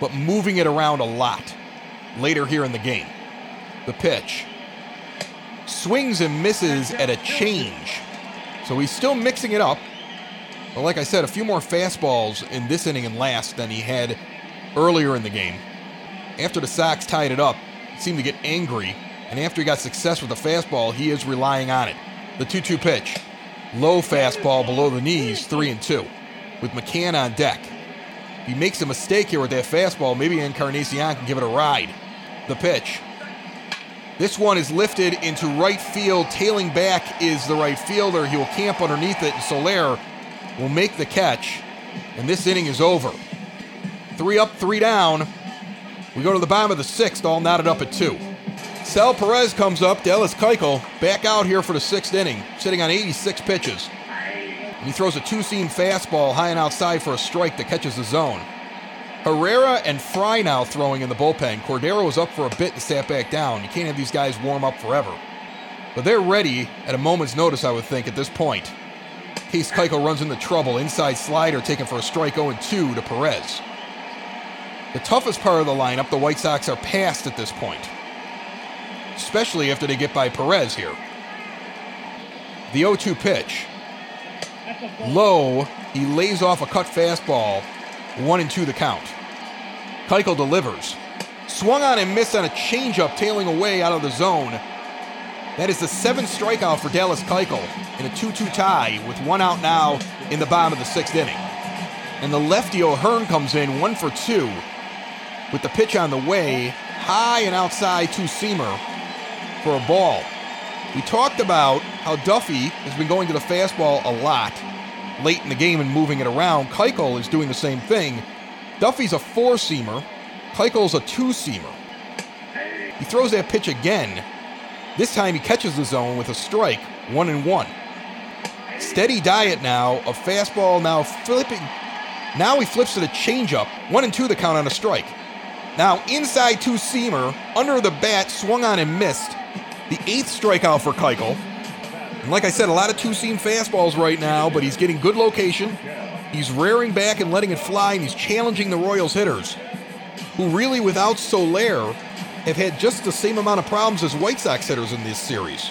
but moving it around a lot later here in the game. The pitch swings and misses at a change. So he's still mixing it up. But like I said, a few more fastballs in this inning and last than he had earlier in the game. After the Sox tied it up, he seemed to get angry, and after he got success with the fastball, he is relying on it. The 2 2 pitch. Low fastball below the knees, 3 and 2 with McCann on deck. If he makes a mistake here with that fastball, maybe Encarnacion can give it a ride. The pitch. This one is lifted into right field. Tailing back is the right fielder. He will camp underneath it, and Soler will make the catch. And this inning is over. Three up, three down. We go to the bottom of the sixth, all knotted up at two. Sal Perez comes up. Dallas Keuchel back out here for the sixth inning, sitting on 86 pitches. And he throws a two seam fastball high and outside for a strike that catches the zone. Herrera and Fry now throwing in the bullpen. Cordero was up for a bit and sat back down. You can't have these guys warm up forever. But they're ready at a moment's notice, I would think, at this point. Case Keuchel runs into trouble. Inside slider taken for a strike 0 2 to Perez. The toughest part of the lineup, the White Sox are past at this point, especially after they get by Perez here. The 0 2 pitch. Low, he lays off a cut fastball. One and two the count. Keuchel delivers. Swung on and missed on a changeup tailing away out of the zone. That is the seventh strikeout for Dallas Keuchel in a 2 2 tie with one out now in the bottom of the sixth inning. And the lefty O'Hearn comes in one for two with the pitch on the way, high and outside two seamer for a ball. We talked about how Duffy has been going to the fastball a lot late in the game and moving it around. Keuchel is doing the same thing. Duffy's a four seamer, Keuchel's a two seamer. He throws that pitch again. This time he catches the zone with a strike, one and one. Steady diet now a fastball now flipping Now he flips to the changeup, one and two the count on a strike. Now inside two seamer, under the bat, swung on and missed. The eighth strikeout for Keuchel. And like I said, a lot of two seam fastballs right now, but he's getting good location. He's rearing back and letting it fly, and he's challenging the Royals hitters, who really, without Soler, have had just the same amount of problems as White Sox hitters in this series.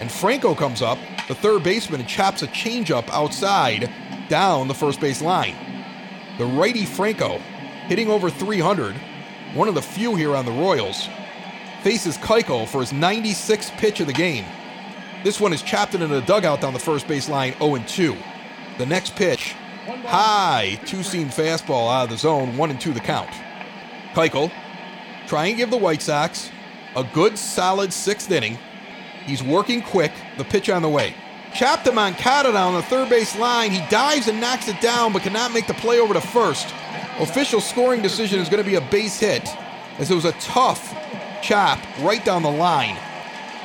And Franco comes up, the third baseman, and chops a changeup outside down the first base line. The righty Franco, hitting over 300, one of the few here on the Royals, faces Keuchel for his 96th pitch of the game. This one is chopped into the dugout down the first base line 0 2. The next pitch, high two seam fastball out of the zone, 1 and 2 the count. Keuchel, try and give the White Sox a good solid sixth inning. He's working quick, the pitch on the way. Chopped to Moncada down the third base line. He dives and knocks it down, but cannot make the play over to first. Official scoring decision is going to be a base hit, as it was a tough chop right down the line.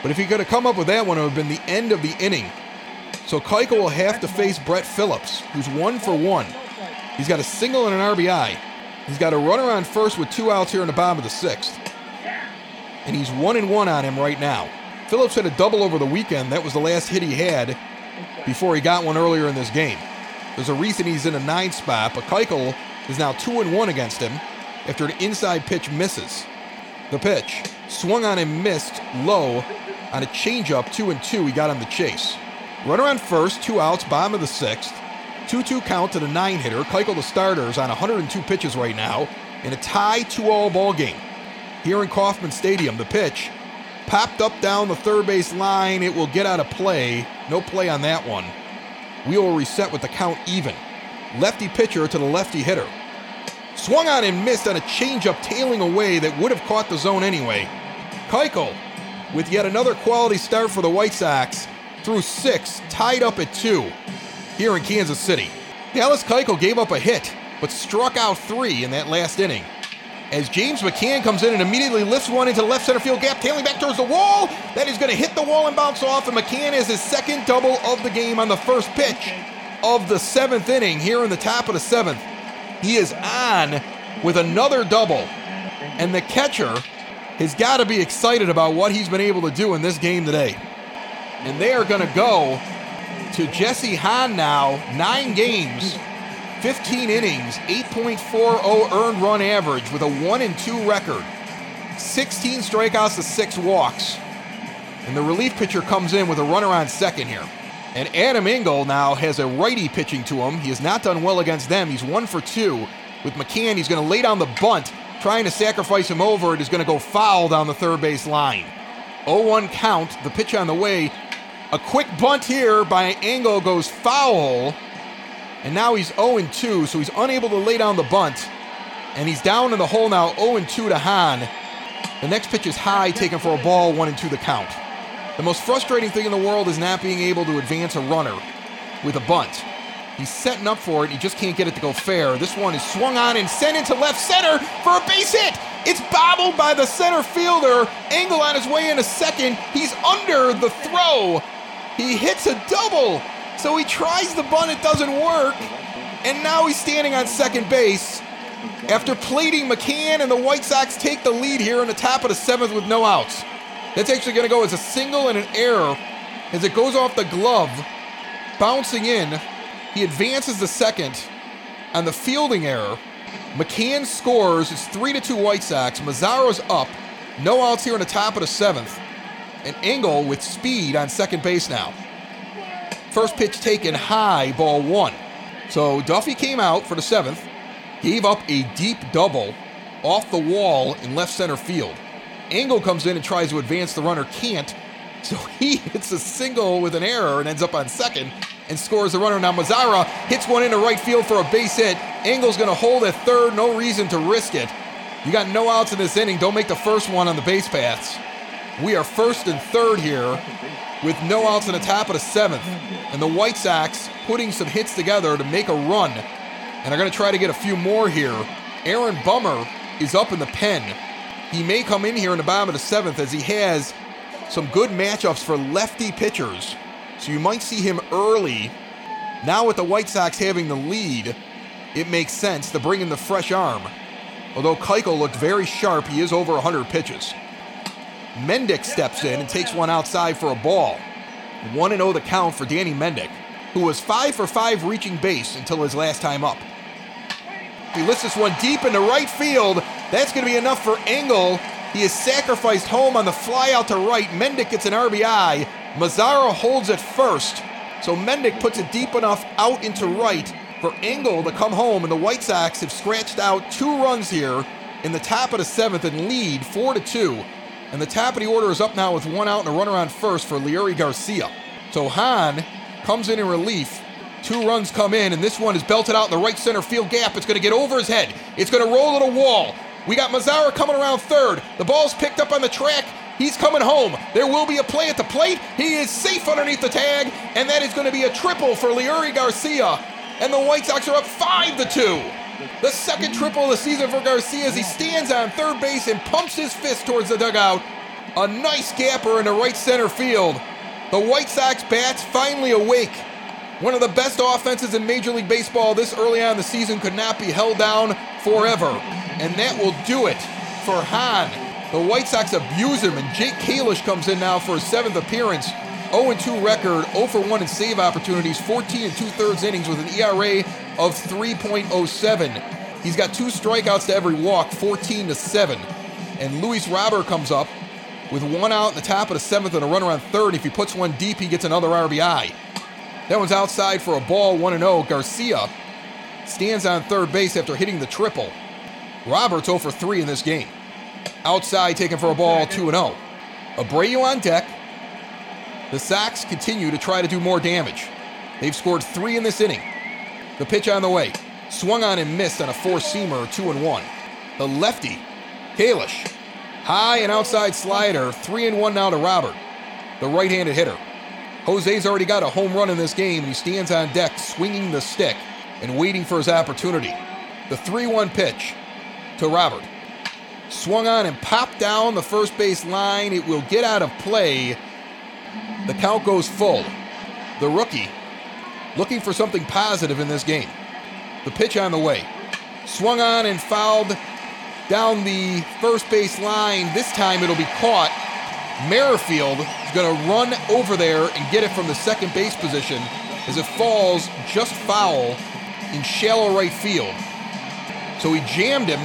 But if he could have come up with that one, it would have been the end of the inning. So Keuchel will have to face Brett Phillips, who's one for one. He's got a single and an RBI. He's got a runner on first with two outs here in the bottom of the sixth. And he's one and one on him right now. Phillips had a double over the weekend. That was the last hit he had before he got one earlier in this game. There's a reason he's in a nine spot, but Keuchel is now two and one against him after an inside pitch misses. The pitch swung on and missed low on a changeup, two and two. He got on the chase. Runner on first, two outs, bottom of the sixth. 2 2 count to the nine hitter. Keuchel, the starters, on 102 pitches right now in a tie 2 all ball game. Here in Kauffman Stadium, the pitch popped up down the third base line. It will get out of play. No play on that one. We will reset with the count even. Lefty pitcher to the lefty hitter. Swung on and missed on a changeup tailing away that would have caught the zone anyway. Keuchel, with yet another quality start for the White Sox, through six, tied up at two here in Kansas City. Dallas Keuchel gave up a hit, but struck out three in that last inning. As James McCann comes in and immediately lifts one into left center field gap, tailing back towards the wall. That is going to hit the wall and bounce off, and McCann has his second double of the game on the first pitch of the seventh inning here in the top of the seventh. He is on with another double, and the catcher has got to be excited about what he's been able to do in this game today. And they are going to go to Jesse Hahn now, nine games, 15 innings, 8.40 earned run average with a 1 and 2 record, 16 strikeouts to 6 walks. And the relief pitcher comes in with a runner on second here. And Adam Engel now has a righty pitching to him. He has not done well against them. He's one for two. With McCann, he's going to lay down the bunt, trying to sacrifice him over. It is going to go foul down the third base line. 0 1 count, the pitch on the way. A quick bunt here by Engel goes foul. And now he's 0 2, so he's unable to lay down the bunt. And he's down in the hole now 0 2 to Hahn. The next pitch is high, taken for a ball, 1 2 the count. The most frustrating thing in the world is not being able to advance a runner with a bunt. He's setting up for it, he just can't get it to go fair. This one is swung on and sent into left center for a base hit. It's bobbled by the center fielder. Engel on his way in a second. He's under the throw. He hits a double. So he tries the bunt, it doesn't work. And now he's standing on second base. After plating McCann and the White Sox take the lead here in the top of the seventh with no outs. That's actually going to go as a single and an error as it goes off the glove, bouncing in. He advances the second on the fielding error. McCann scores. It's 3 to 2 White Sox. Mazara's up. No outs here in the top of the seventh. And Engel with speed on second base now. First pitch taken high, ball one. So Duffy came out for the seventh, gave up a deep double off the wall in left center field. Engel comes in and tries to advance the runner, can't. So he hits a single with an error and ends up on second and scores the runner. Now Mazara hits one into right field for a base hit. Engel's going to hold at third, no reason to risk it. You got no outs in this inning. Don't make the first one on the base paths. We are first and third here with no outs in the top of the seventh. And the White Sox putting some hits together to make a run. And are going to try to get a few more here. Aaron Bummer is up in the pen. He may come in here in the bottom of the seventh as he has some good matchups for lefty pitchers. So you might see him early. Now with the White Sox having the lead, it makes sense to bring in the fresh arm. Although Keuchel looked very sharp, he is over 100 pitches. Mendick steps in and takes one outside for a ball. 1 0 the count for Danny Mendick, who was 5 for 5 reaching base until his last time up. He lifts this one deep into right field. That's going to be enough for Engel. He is sacrificed home on the fly out to right. Mendick gets an RBI. Mazara holds it first. So Mendick puts it deep enough out into right for Engel to come home, and the White Sox have scratched out two runs here in the top of the seventh and lead four to two. And the top of the order is up now with one out and a runner on first for Leury Garcia. So Hahn comes in in relief. Two runs come in, and this one is belted out in the right center field gap. It's going to get over his head. It's going to roll to the wall. We got Mazara coming around third. The ball's picked up on the track. He's coming home. There will be a play at the plate. He is safe underneath the tag, and that is going to be a triple for Leury Garcia. And the White Sox are up 5 to 2. The second triple of the season for Garcia as he stands on third base and pumps his fist towards the dugout. A nice gapper in the right center field. The White Sox bats finally awake. One of the best offenses in Major League Baseball this early on in the season could not be held down forever. And that will do it for Hahn. The White Sox abuse him, and Jake Kalish comes in now for his seventh appearance. 0-2 record, 0 for 1 in save opportunities, 14 and two thirds innings with an ERA of 3.07. He's got two strikeouts to every walk, 14 to 7. And Luis Robert comes up with one out in the top of the seventh and a runner on third. If he puts one deep, he gets another RBI. That one's outside for a ball, 1 0. Garcia stands on third base after hitting the triple. Robert's 0 for 3 in this game. Outside taken for a ball, 2 0. Abreu on deck. The Sox continue to try to do more damage. They've scored three in this inning. The pitch on the way. Swung on and missed on a four seamer, 2 and 1. The lefty, Kalish. High and outside slider, 3 and 1 now to Robert, the right handed hitter. Jose's already got a home run in this game, he stands on deck swinging the stick and waiting for his opportunity. The 3 1 pitch to Robert. Swung on and popped down the first base line. It will get out of play. The count goes full. The rookie looking for something positive in this game. The pitch on the way. Swung on and fouled down the first base line. This time it'll be caught. Merrifield is going to run over there and get it from the second base position as it falls just foul in shallow right field. So he jammed him.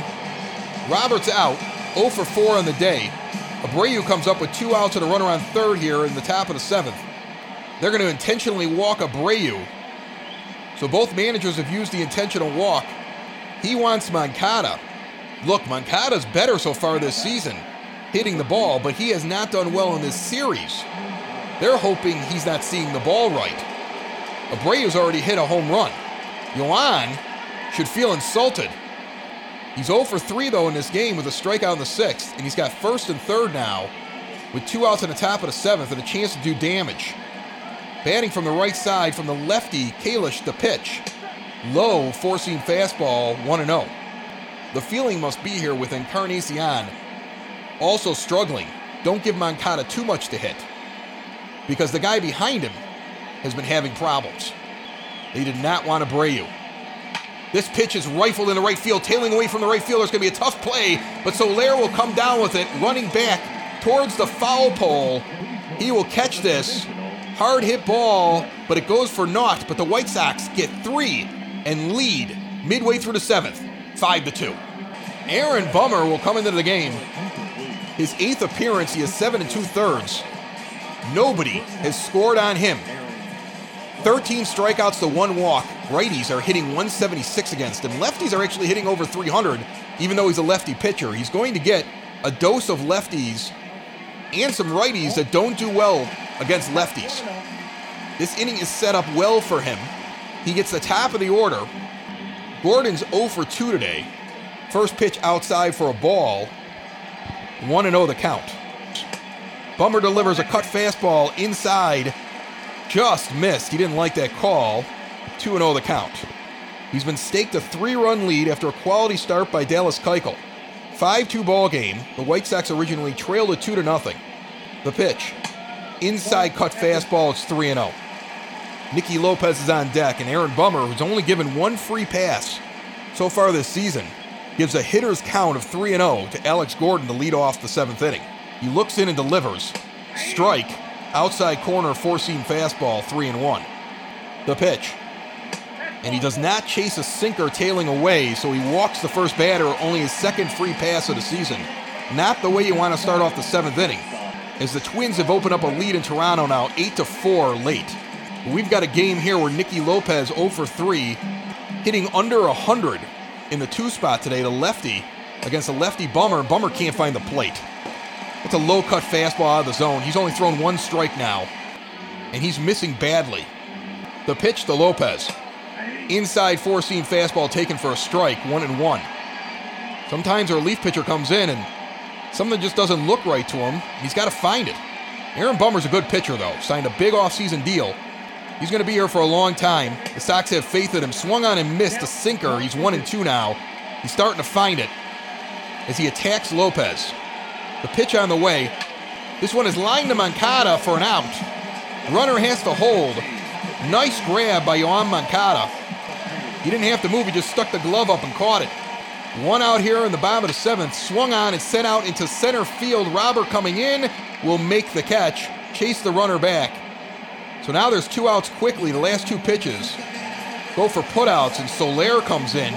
Robert's out, 0 for 4 on the day. Abreu comes up with two outs and a runner on third here in the top of the seventh. They're going to intentionally walk Abreu. So both managers have used the intentional walk. He wants Moncada. Look, Moncada's better so far this season, hitting the ball, but he has not done well in this series. They're hoping he's not seeing the ball right. Abreu's already hit a home run. Yoan should feel insulted. He's 0 for 3 though in this game with a strikeout in the sixth, and he's got first and third now, with two outs in the top of the seventh and a chance to do damage. Batting from the right side from the lefty, Kalish the pitch. Low, four seam fastball, 1 0. The feeling must be here with Encarnacion also struggling. Don't give Moncada too much to hit because the guy behind him has been having problems. They did not want to Abreu. This pitch is rifled into right field, tailing away from the right fielder. It's going to be a tough play, but Soler will come down with it, running back towards the foul pole. He will catch this. Hard hit ball, but it goes for naught. But the White Sox get three and lead midway through the seventh. 5 to 2. Aaron Bummer will come into the game. His eighth appearance, he has seven and two thirds. Nobody has scored on him. 13 strikeouts to one walk. Righties are hitting 176 against him. Lefties are actually hitting over 300, even though he's a lefty pitcher. He's going to get a dose of lefties and some righties that don't do well against lefties. This inning is set up well for him. He gets the top of the order, Gordon's 0 for 2 today. First pitch outside for a ball. 1 0 the count. Bummer delivers a cut fastball inside. Just missed. He didn't like that call. 2 0 the count. He's been staked a three run lead after a quality start by Dallas Keuchel. 5 2 ball game. The White Sox originally trailed it 2 to nothing. The pitch. Inside cut fastball. It's 3 0. Nicky Lopez is on deck, and Aaron Bummer, who's only given one free pass so far this season gives a hitter's count of 3 0 to Alex Gordon to lead off the seventh inning. He looks in and delivers. Strike, outside corner, four seam fastball, 3 and 1. The pitch. And he does not chase a sinker tailing away, so he walks the first batter, only his second free pass of the season. Not the way you want to start off the seventh inning, as the Twins have opened up a lead in Toronto now, 8 to 4 late. We've got a game here where Nicky Lopez 0 for 3, hitting under 100 in the two spot today, the lefty against a lefty Bummer. Bummer can't find the plate. It's a low cut fastball out of the zone. He's only thrown one strike now, and he's missing badly. The pitch to Lopez. Inside four seam fastball taken for a strike, one and one. Sometimes our relief pitcher comes in and something just doesn't look right to him. He's got to find it. Aaron Bummer's a good pitcher, though. Signed a big offseason deal. He's going to be here for a long time. The Sox have faith in him. Swung on and missed a sinker. He's one and two now. He's starting to find it as he attacks Lopez. The pitch on the way. This one is lined to Moncada for an out. Runner has to hold. Nice grab by Yoan Moncada. He didn't have to move, he just stuck the glove up and caught it. One out here in the bottom of the seventh. Swung on and sent out into center field. Robert coming in will make the catch, chase the runner back. So now there's two outs quickly, the last two pitches. Go for putouts, and Soler comes in.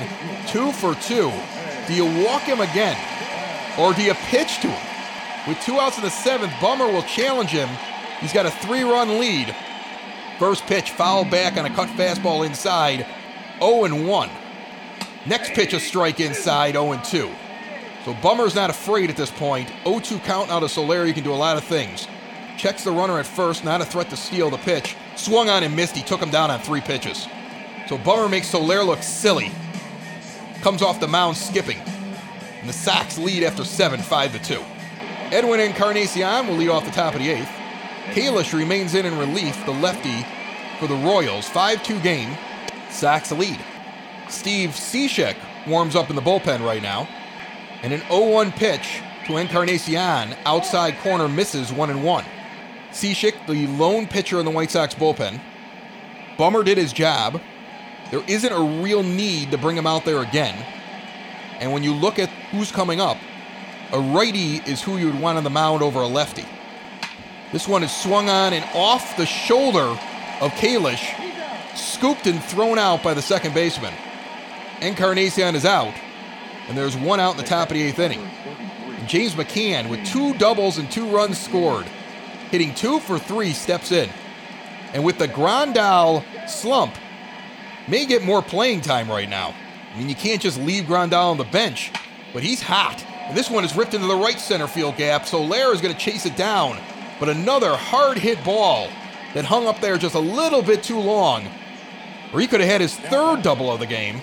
Two for two. Do you walk him again? Or do you pitch to him? With two outs in the seventh, Bummer will challenge him. He's got a three run lead. First pitch, foul back on a cut fastball inside. 0 and 1. Next pitch, a strike inside, 0 and 2. So Bummer's not afraid at this point. 0 2 count out of Soler. You can do a lot of things. Checks the runner at first, not a threat to steal the pitch. Swung on and missed. He took him down on three pitches. So Bummer makes Soler look silly. Comes off the mound skipping. And the Sox lead after 7, 5 to 2. Edwin Encarnacion will lead off the top of the eighth. Kalish remains in in relief, the lefty, for the Royals. 5 2 game. Sox lead. Steve Cishek warms up in the bullpen right now. And an 0 1 pitch to Encarnacion. Outside corner misses 1 and 1. Cishek, the lone pitcher in the White Sox bullpen. Bummer did his job. There isn't a real need to bring him out there again. And when you look at who's coming up, a righty is who you would want on the mound over a lefty. This one is swung on and off the shoulder of Kalish, scooped and thrown out by the second baseman. Encarnacion is out, and there's one out in the top of the eighth inning. And James McCann, with two doubles and two runs scored, hitting two for three, steps in. And with the Grandal slump, may get more playing time right now. I mean, you can't just leave Grandal on the bench, but he's hot. And this one is ripped into the right center field gap, Soler is going to chase it down. But another hard hit ball that hung up there just a little bit too long, or he could have had his third double of the game.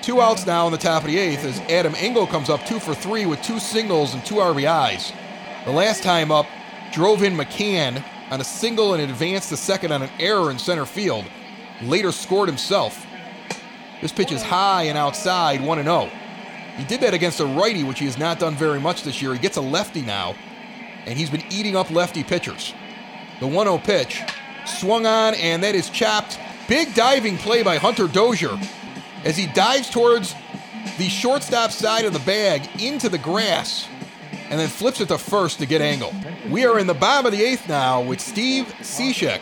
Two outs now in the top of the eighth as Adam Engel comes up two for three with two singles and two RBIs. The last time up, drove in McCann on a single and advanced to second on an error in center field. Later scored himself. This pitch is high and outside, 1 0. He did that against a righty, which he has not done very much this year. He gets a lefty now, and he's been eating up lefty pitchers. The 1 0 pitch swung on, and that is chopped. Big diving play by Hunter Dozier as he dives towards the shortstop side of the bag into the grass and then flips it to first to get Engel. We are in the bottom of the eighth now with Steve Cishek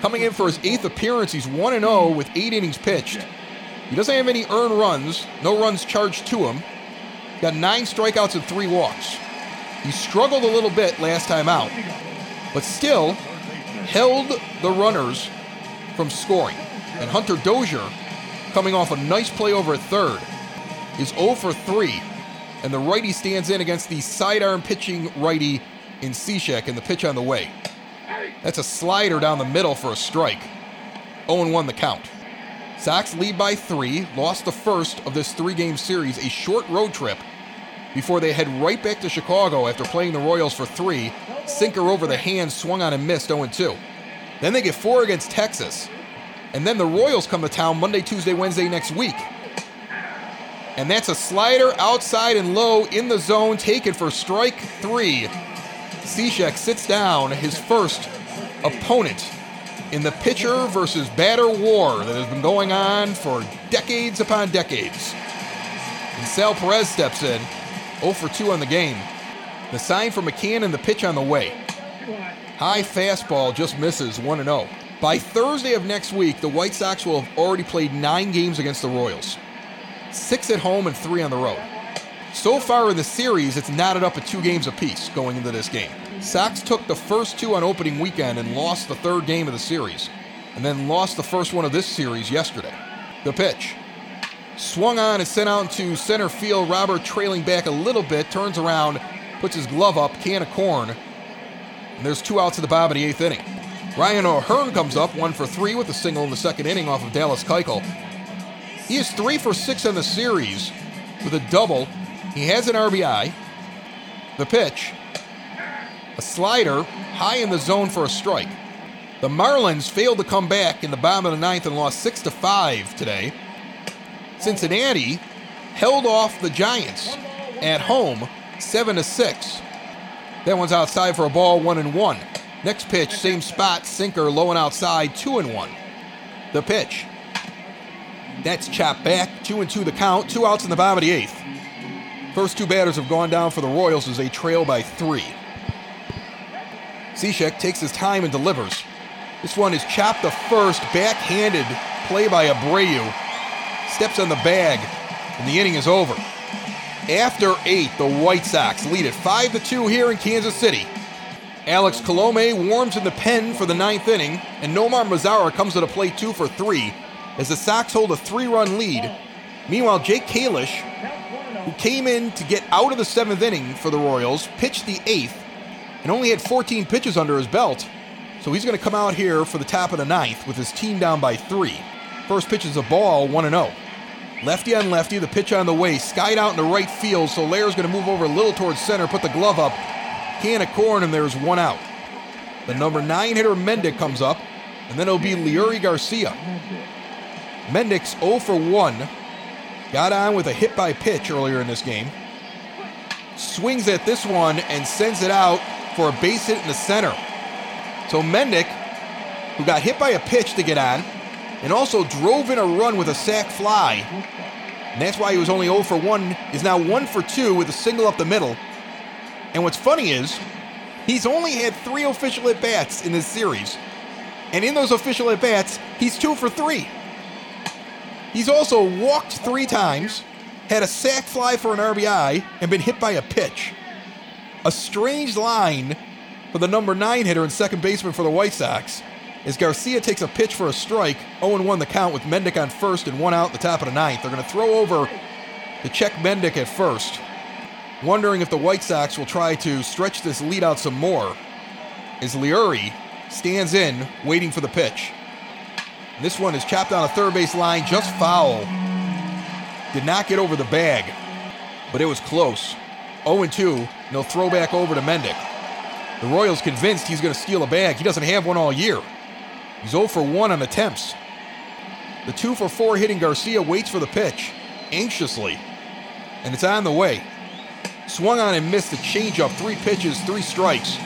coming in for his eighth appearance. He's 1 0 with eight innings pitched. He doesn't have any earned runs, no runs charged to him. he Got nine strikeouts and three walks. He struggled a little bit last time out, but still held the runners from scoring. And Hunter Dozier, coming off a nice play over at third, is 0 for 3. And the righty stands in against the sidearm pitching righty in Cishek, and the pitch on the way. That's a slider down the middle for a strike. 0 1 the count. Sox lead by three, lost the first of this three game series, a short road trip, before they head right back to Chicago after playing the Royals for three. Sinker over the hand, swung on and missed 0 2. Then they get four against Texas. And then the Royals come to town Monday, Tuesday, Wednesday next week. And that's a slider outside and low in the zone, taken for strike three. Cishek sits down, his first opponent in the pitcher versus batter war that has been going on for decades upon decades. And Sal Perez steps in, 0 for 2 on the game. The sign for McCann and the pitch on the way. High fastball just misses 1 0. By Thursday of next week, the White Sox will have already played nine games against the Royals six at home and three on the road. So far in the series, it's knotted up at two games apiece going into this game. Sox took the first two on opening weekend and lost the third game of the series, and then lost the first one of this series yesterday. The pitch. Swung on and sent out into center field. Robert trailing back a little bit, turns around, puts his glove up, can of corn, and there's two outs in the bottom of the eighth inning. Ryan O'Hearn comes up, one for three with a single in the second inning off of Dallas Keuchel. He is three for six on the series with a double. He has an RBI. The pitch, a slider high in the zone for a strike. The Marlins failed to come back in the bottom of the ninth and lost six to five today. Cincinnati held off the Giants at home seven to six. That one's outside for a ball, one and one. Next pitch, same spot, sinker, low and outside, two and one. The pitch, that's chopped back. Two and two the count. Two outs in the bottom of the eighth. First two batters have gone down for the Royals as they trail by three. Cishek takes his time and delivers. This one is chopped to first, backhanded play by Abreu. Steps on the bag, and the inning is over. After eight, the White Sox lead it 5 to 2 here in Kansas City. Alex Colome warms in the pen for the ninth inning, and Nomar Mazara comes to the plate two for three as the Sox hold a three run lead. Meanwhile, Jake Kalish, who came in to get out of the seventh inning for the Royals, pitched the eighth and only had 14 pitches under his belt. So he's going to come out here for the top of the ninth with his team down by three. First pitch is a ball, 1 0. Lefty on lefty, the pitch on the way, skied out into right field. Soler's going to move over a little towards center, put the glove up, can of corn, and there's one out. The number nine hitter Mendick comes up, and then it'll be Leury Garcia. Mendick's 0 for 1. Got on with a hit by pitch earlier in this game. Swings at this one and sends it out for a base hit in the center. So Mendick, who got hit by a pitch to get on, and also drove in a run with a sac fly, and that's why he was only 0 for 1, is now 1 for 2 with a single up the middle. And what's funny is, he's only had three official at bats in this series. And in those official at bats, he's 2 for 3. He's also walked three times, had a sac fly for an RBI, and been hit by a pitch. A strange line for the number nine hitter and second baseman for the White Sox as Garcia takes a pitch for a strike, 0 1 the count with Mendick on first and one out at the top of the ninth. They're going to throw over to check Mendick at first, wondering if the White Sox will try to stretch this lead out some more as Leury stands in, waiting for the pitch. This one is chopped on a third base line, just foul. Did not get over the bag, but it was close. 0 2, and they'll throw back over to Mendick. The Royals convinced he's going to steal a bag. He doesn't have one all year. He's 0 for 1 on attempts. The 2 for 4 hitting Garcia waits for the pitch, anxiously, and it's on the way. Swung on and missed a changeup, three pitches, three strikes.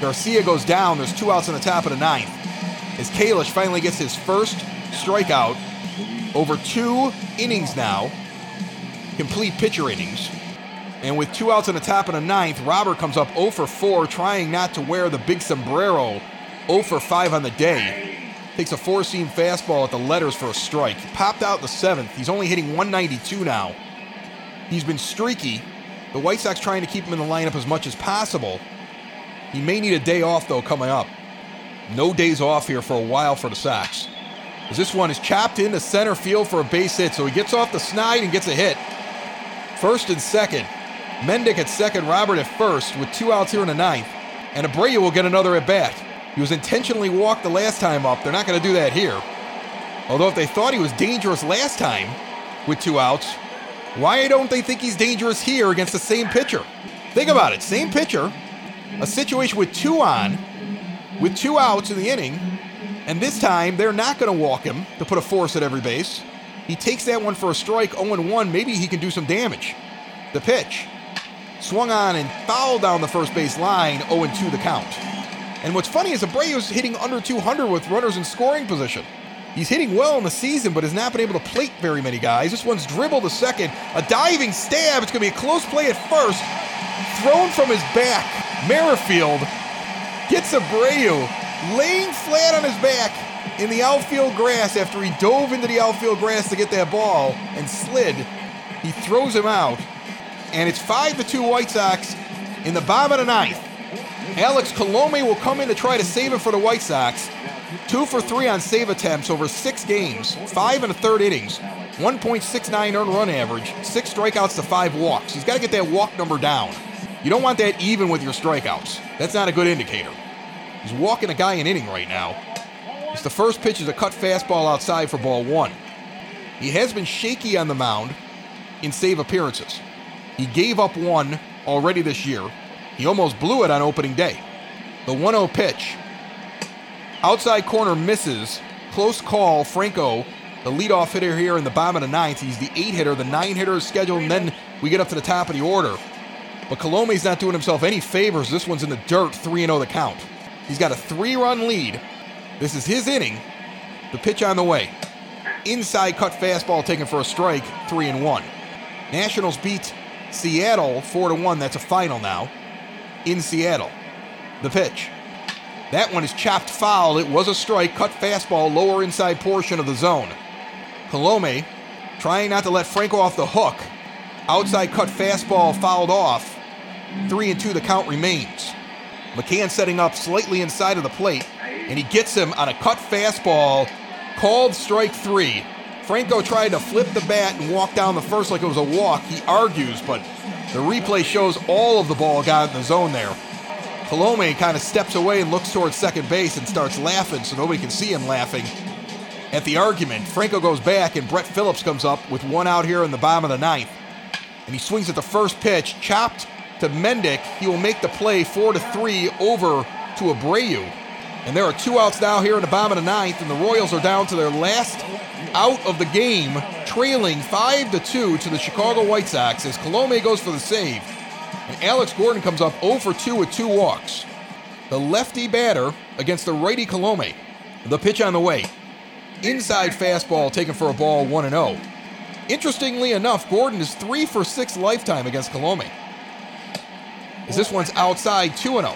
Garcia goes down. There's two outs on the top of the ninth as Kalish finally gets his first strikeout over two innings now, complete pitcher innings. And with two outs in the top of the ninth, Robert comes up 0 for 4, trying not to wear the big sombrero. 0 for 5 on the day. Takes a four seam fastball at the letters for a strike. Popped out the seventh. He's only hitting 192 now. He's been streaky. The White Sox trying to keep him in the lineup as much as possible. He may need a day off, though, coming up. No days off here for a while for the Sox. As this one is chopped into center field for a base hit, so he gets off the snide and gets a hit. First and second. Mendick at second, Robert at first, with two outs here in the ninth. And Abreu will get another at bat. He was intentionally walked the last time up. They're not going to do that here. Although if they thought he was dangerous last time with two outs, why don't they think he's dangerous here against the same pitcher? Think about it. Same pitcher, a situation with two on, with two outs in the inning, and this time they're not going to walk him to put a force at every base. He takes that one for a strike, 0 1. Maybe he can do some damage. The pitch swung on and fouled down the first base line, 0 2 the count. And what's funny is Abreu's hitting under 200 with runners in scoring position. He's hitting well in the season, but has not been able to plate very many guys. This one's dribbled a second. A diving stab. It's going to be a close play at first. Thrown from his back. Merrifield gets Abreu laying flat on his back in the outfield grass after he dove into the outfield grass to get that ball and slid. He throws him out. And it's 5 to 2 White Sox in the bottom of the ninth. Alex Colome will come in to try to save it for the White Sox. Two for three on save attempts over six games, five and a third innings, 1.69 earned run average, six strikeouts to five walks. He's got to get that walk number down. You don't want that even with your strikeouts. That's not a good indicator. He's walking a guy an inning right now. It's the first pitch is a cut fastball outside for ball one. He has been shaky on the mound in save appearances. He gave up one already this year. He almost blew it on opening day. The 1 0 pitch. Outside corner misses. Close call. Franco, the leadoff hitter here in the bottom of the ninth. He's the eight hitter. The nine hitter is scheduled, and then we get up to the top of the order. But Colome's not doing himself any favors. This one's in the dirt, 3 0 the count. He's got a three run lead. This is his inning. The pitch on the way. Inside cut fastball taken for a strike, 3 and 1. Nationals beat Seattle 4 to 1. That's a final now. In Seattle. The pitch. That one is chopped foul. It was a strike, cut fastball, lower inside portion of the zone. Colome trying not to let Franco off the hook. Outside cut fastball fouled off. Three and two, the count remains. McCann setting up slightly inside of the plate, and he gets him on a cut fastball, called strike three. Franco tried to flip the bat and walk down the first like it was a walk. He argues, but the replay shows all of the ball got in the zone there. Colome kind of steps away and looks towards second base and starts laughing so nobody can see him laughing at the argument. Franco goes back and Brett Phillips comes up with one out here in the bottom of the ninth. And he swings at the first pitch, chopped to Mendick. He will make the play four to three over to Abreu. And there are two outs now here in the bottom of the ninth, and the Royals are down to their last out of the game, trailing five to two to the Chicago White Sox as Colome goes for the save. And Alex Gordon comes up 0 for 2 with two walks. The lefty batter against the righty Colome. The pitch on the way. Inside fastball taken for a ball 1 0. Interestingly enough, Gordon is 3 for 6 lifetime against Colome. As this one's outside 2 0.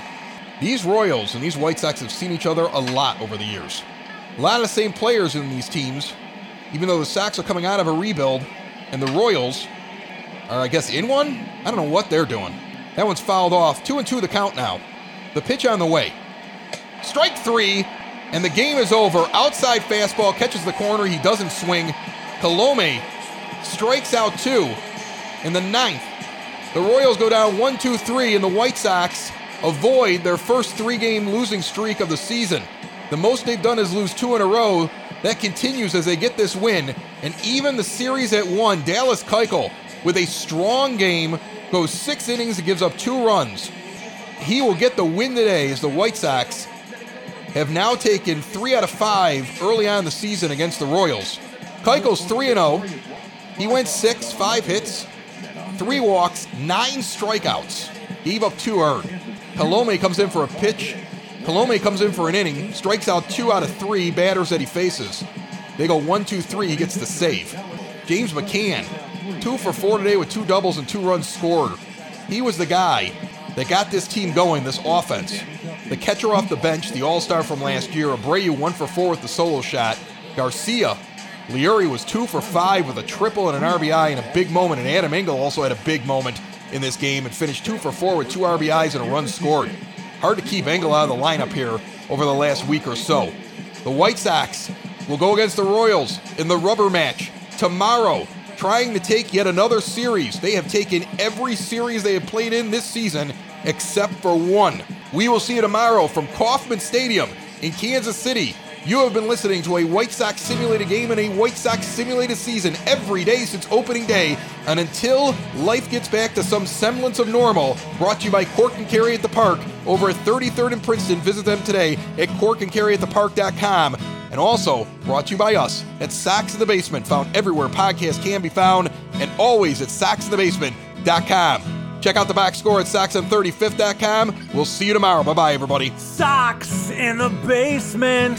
These Royals and these White Sox have seen each other a lot over the years. A lot of the same players in these teams, even though the Sox are coming out of a rebuild and the Royals are, I guess, in one? I don't know what they're doing. That one's fouled off. Two and two the count now. The pitch on the way. Strike three, and the game is over. Outside fastball catches the corner. He doesn't swing. Colome strikes out two. In the ninth, the Royals go down one, two, three, and the White Sox avoid their first three game losing streak of the season. The most they've done is lose two in a row. That continues as they get this win. And even the series at one, Dallas Keuchel with a strong game, goes six innings and gives up two runs. He will get the win today as the White Sox have now taken three out of five early on the season against the Royals. Keuchel's 3 0. He went six, five hits, three walks, nine strikeouts. Gave up two earned. Colome comes in for a pitch. Colome comes in for an inning, strikes out two out of three batters that he faces. They go one, two, three. He gets the save. James McCann Two for four today with two doubles and two runs scored. He was the guy that got this team going, this offense. The catcher off the bench, the all star from last year, Abreu one for four with the solo shot. Garcia, Leury was two for five with a triple and an RBI in a big moment, and Adam Engel also had a big moment in this game and finished two for four with two RBIs and a run scored. Hard to keep Engel out of the lineup here over the last week or so. The White Sox will go against the Royals in the rubber match tomorrow trying to take yet another series. They have taken every series they have played in this season except for one. We will see you tomorrow from Kauffman Stadium in Kansas City. You have been listening to a White Sox simulated game and a White Sox simulated season every day since opening day. And until life gets back to some semblance of normal, brought to you by Cork and Carry at the Park over at 33rd and Princeton. Visit them today at corkandcarryatthepark.com. And also brought to you by us at Sox in the Basement, found everywhere podcasts can be found, and always at soxinthebasement.com. Check out the box score at soxon35th.com. We'll see you tomorrow. Bye bye, everybody. Sox in the basement.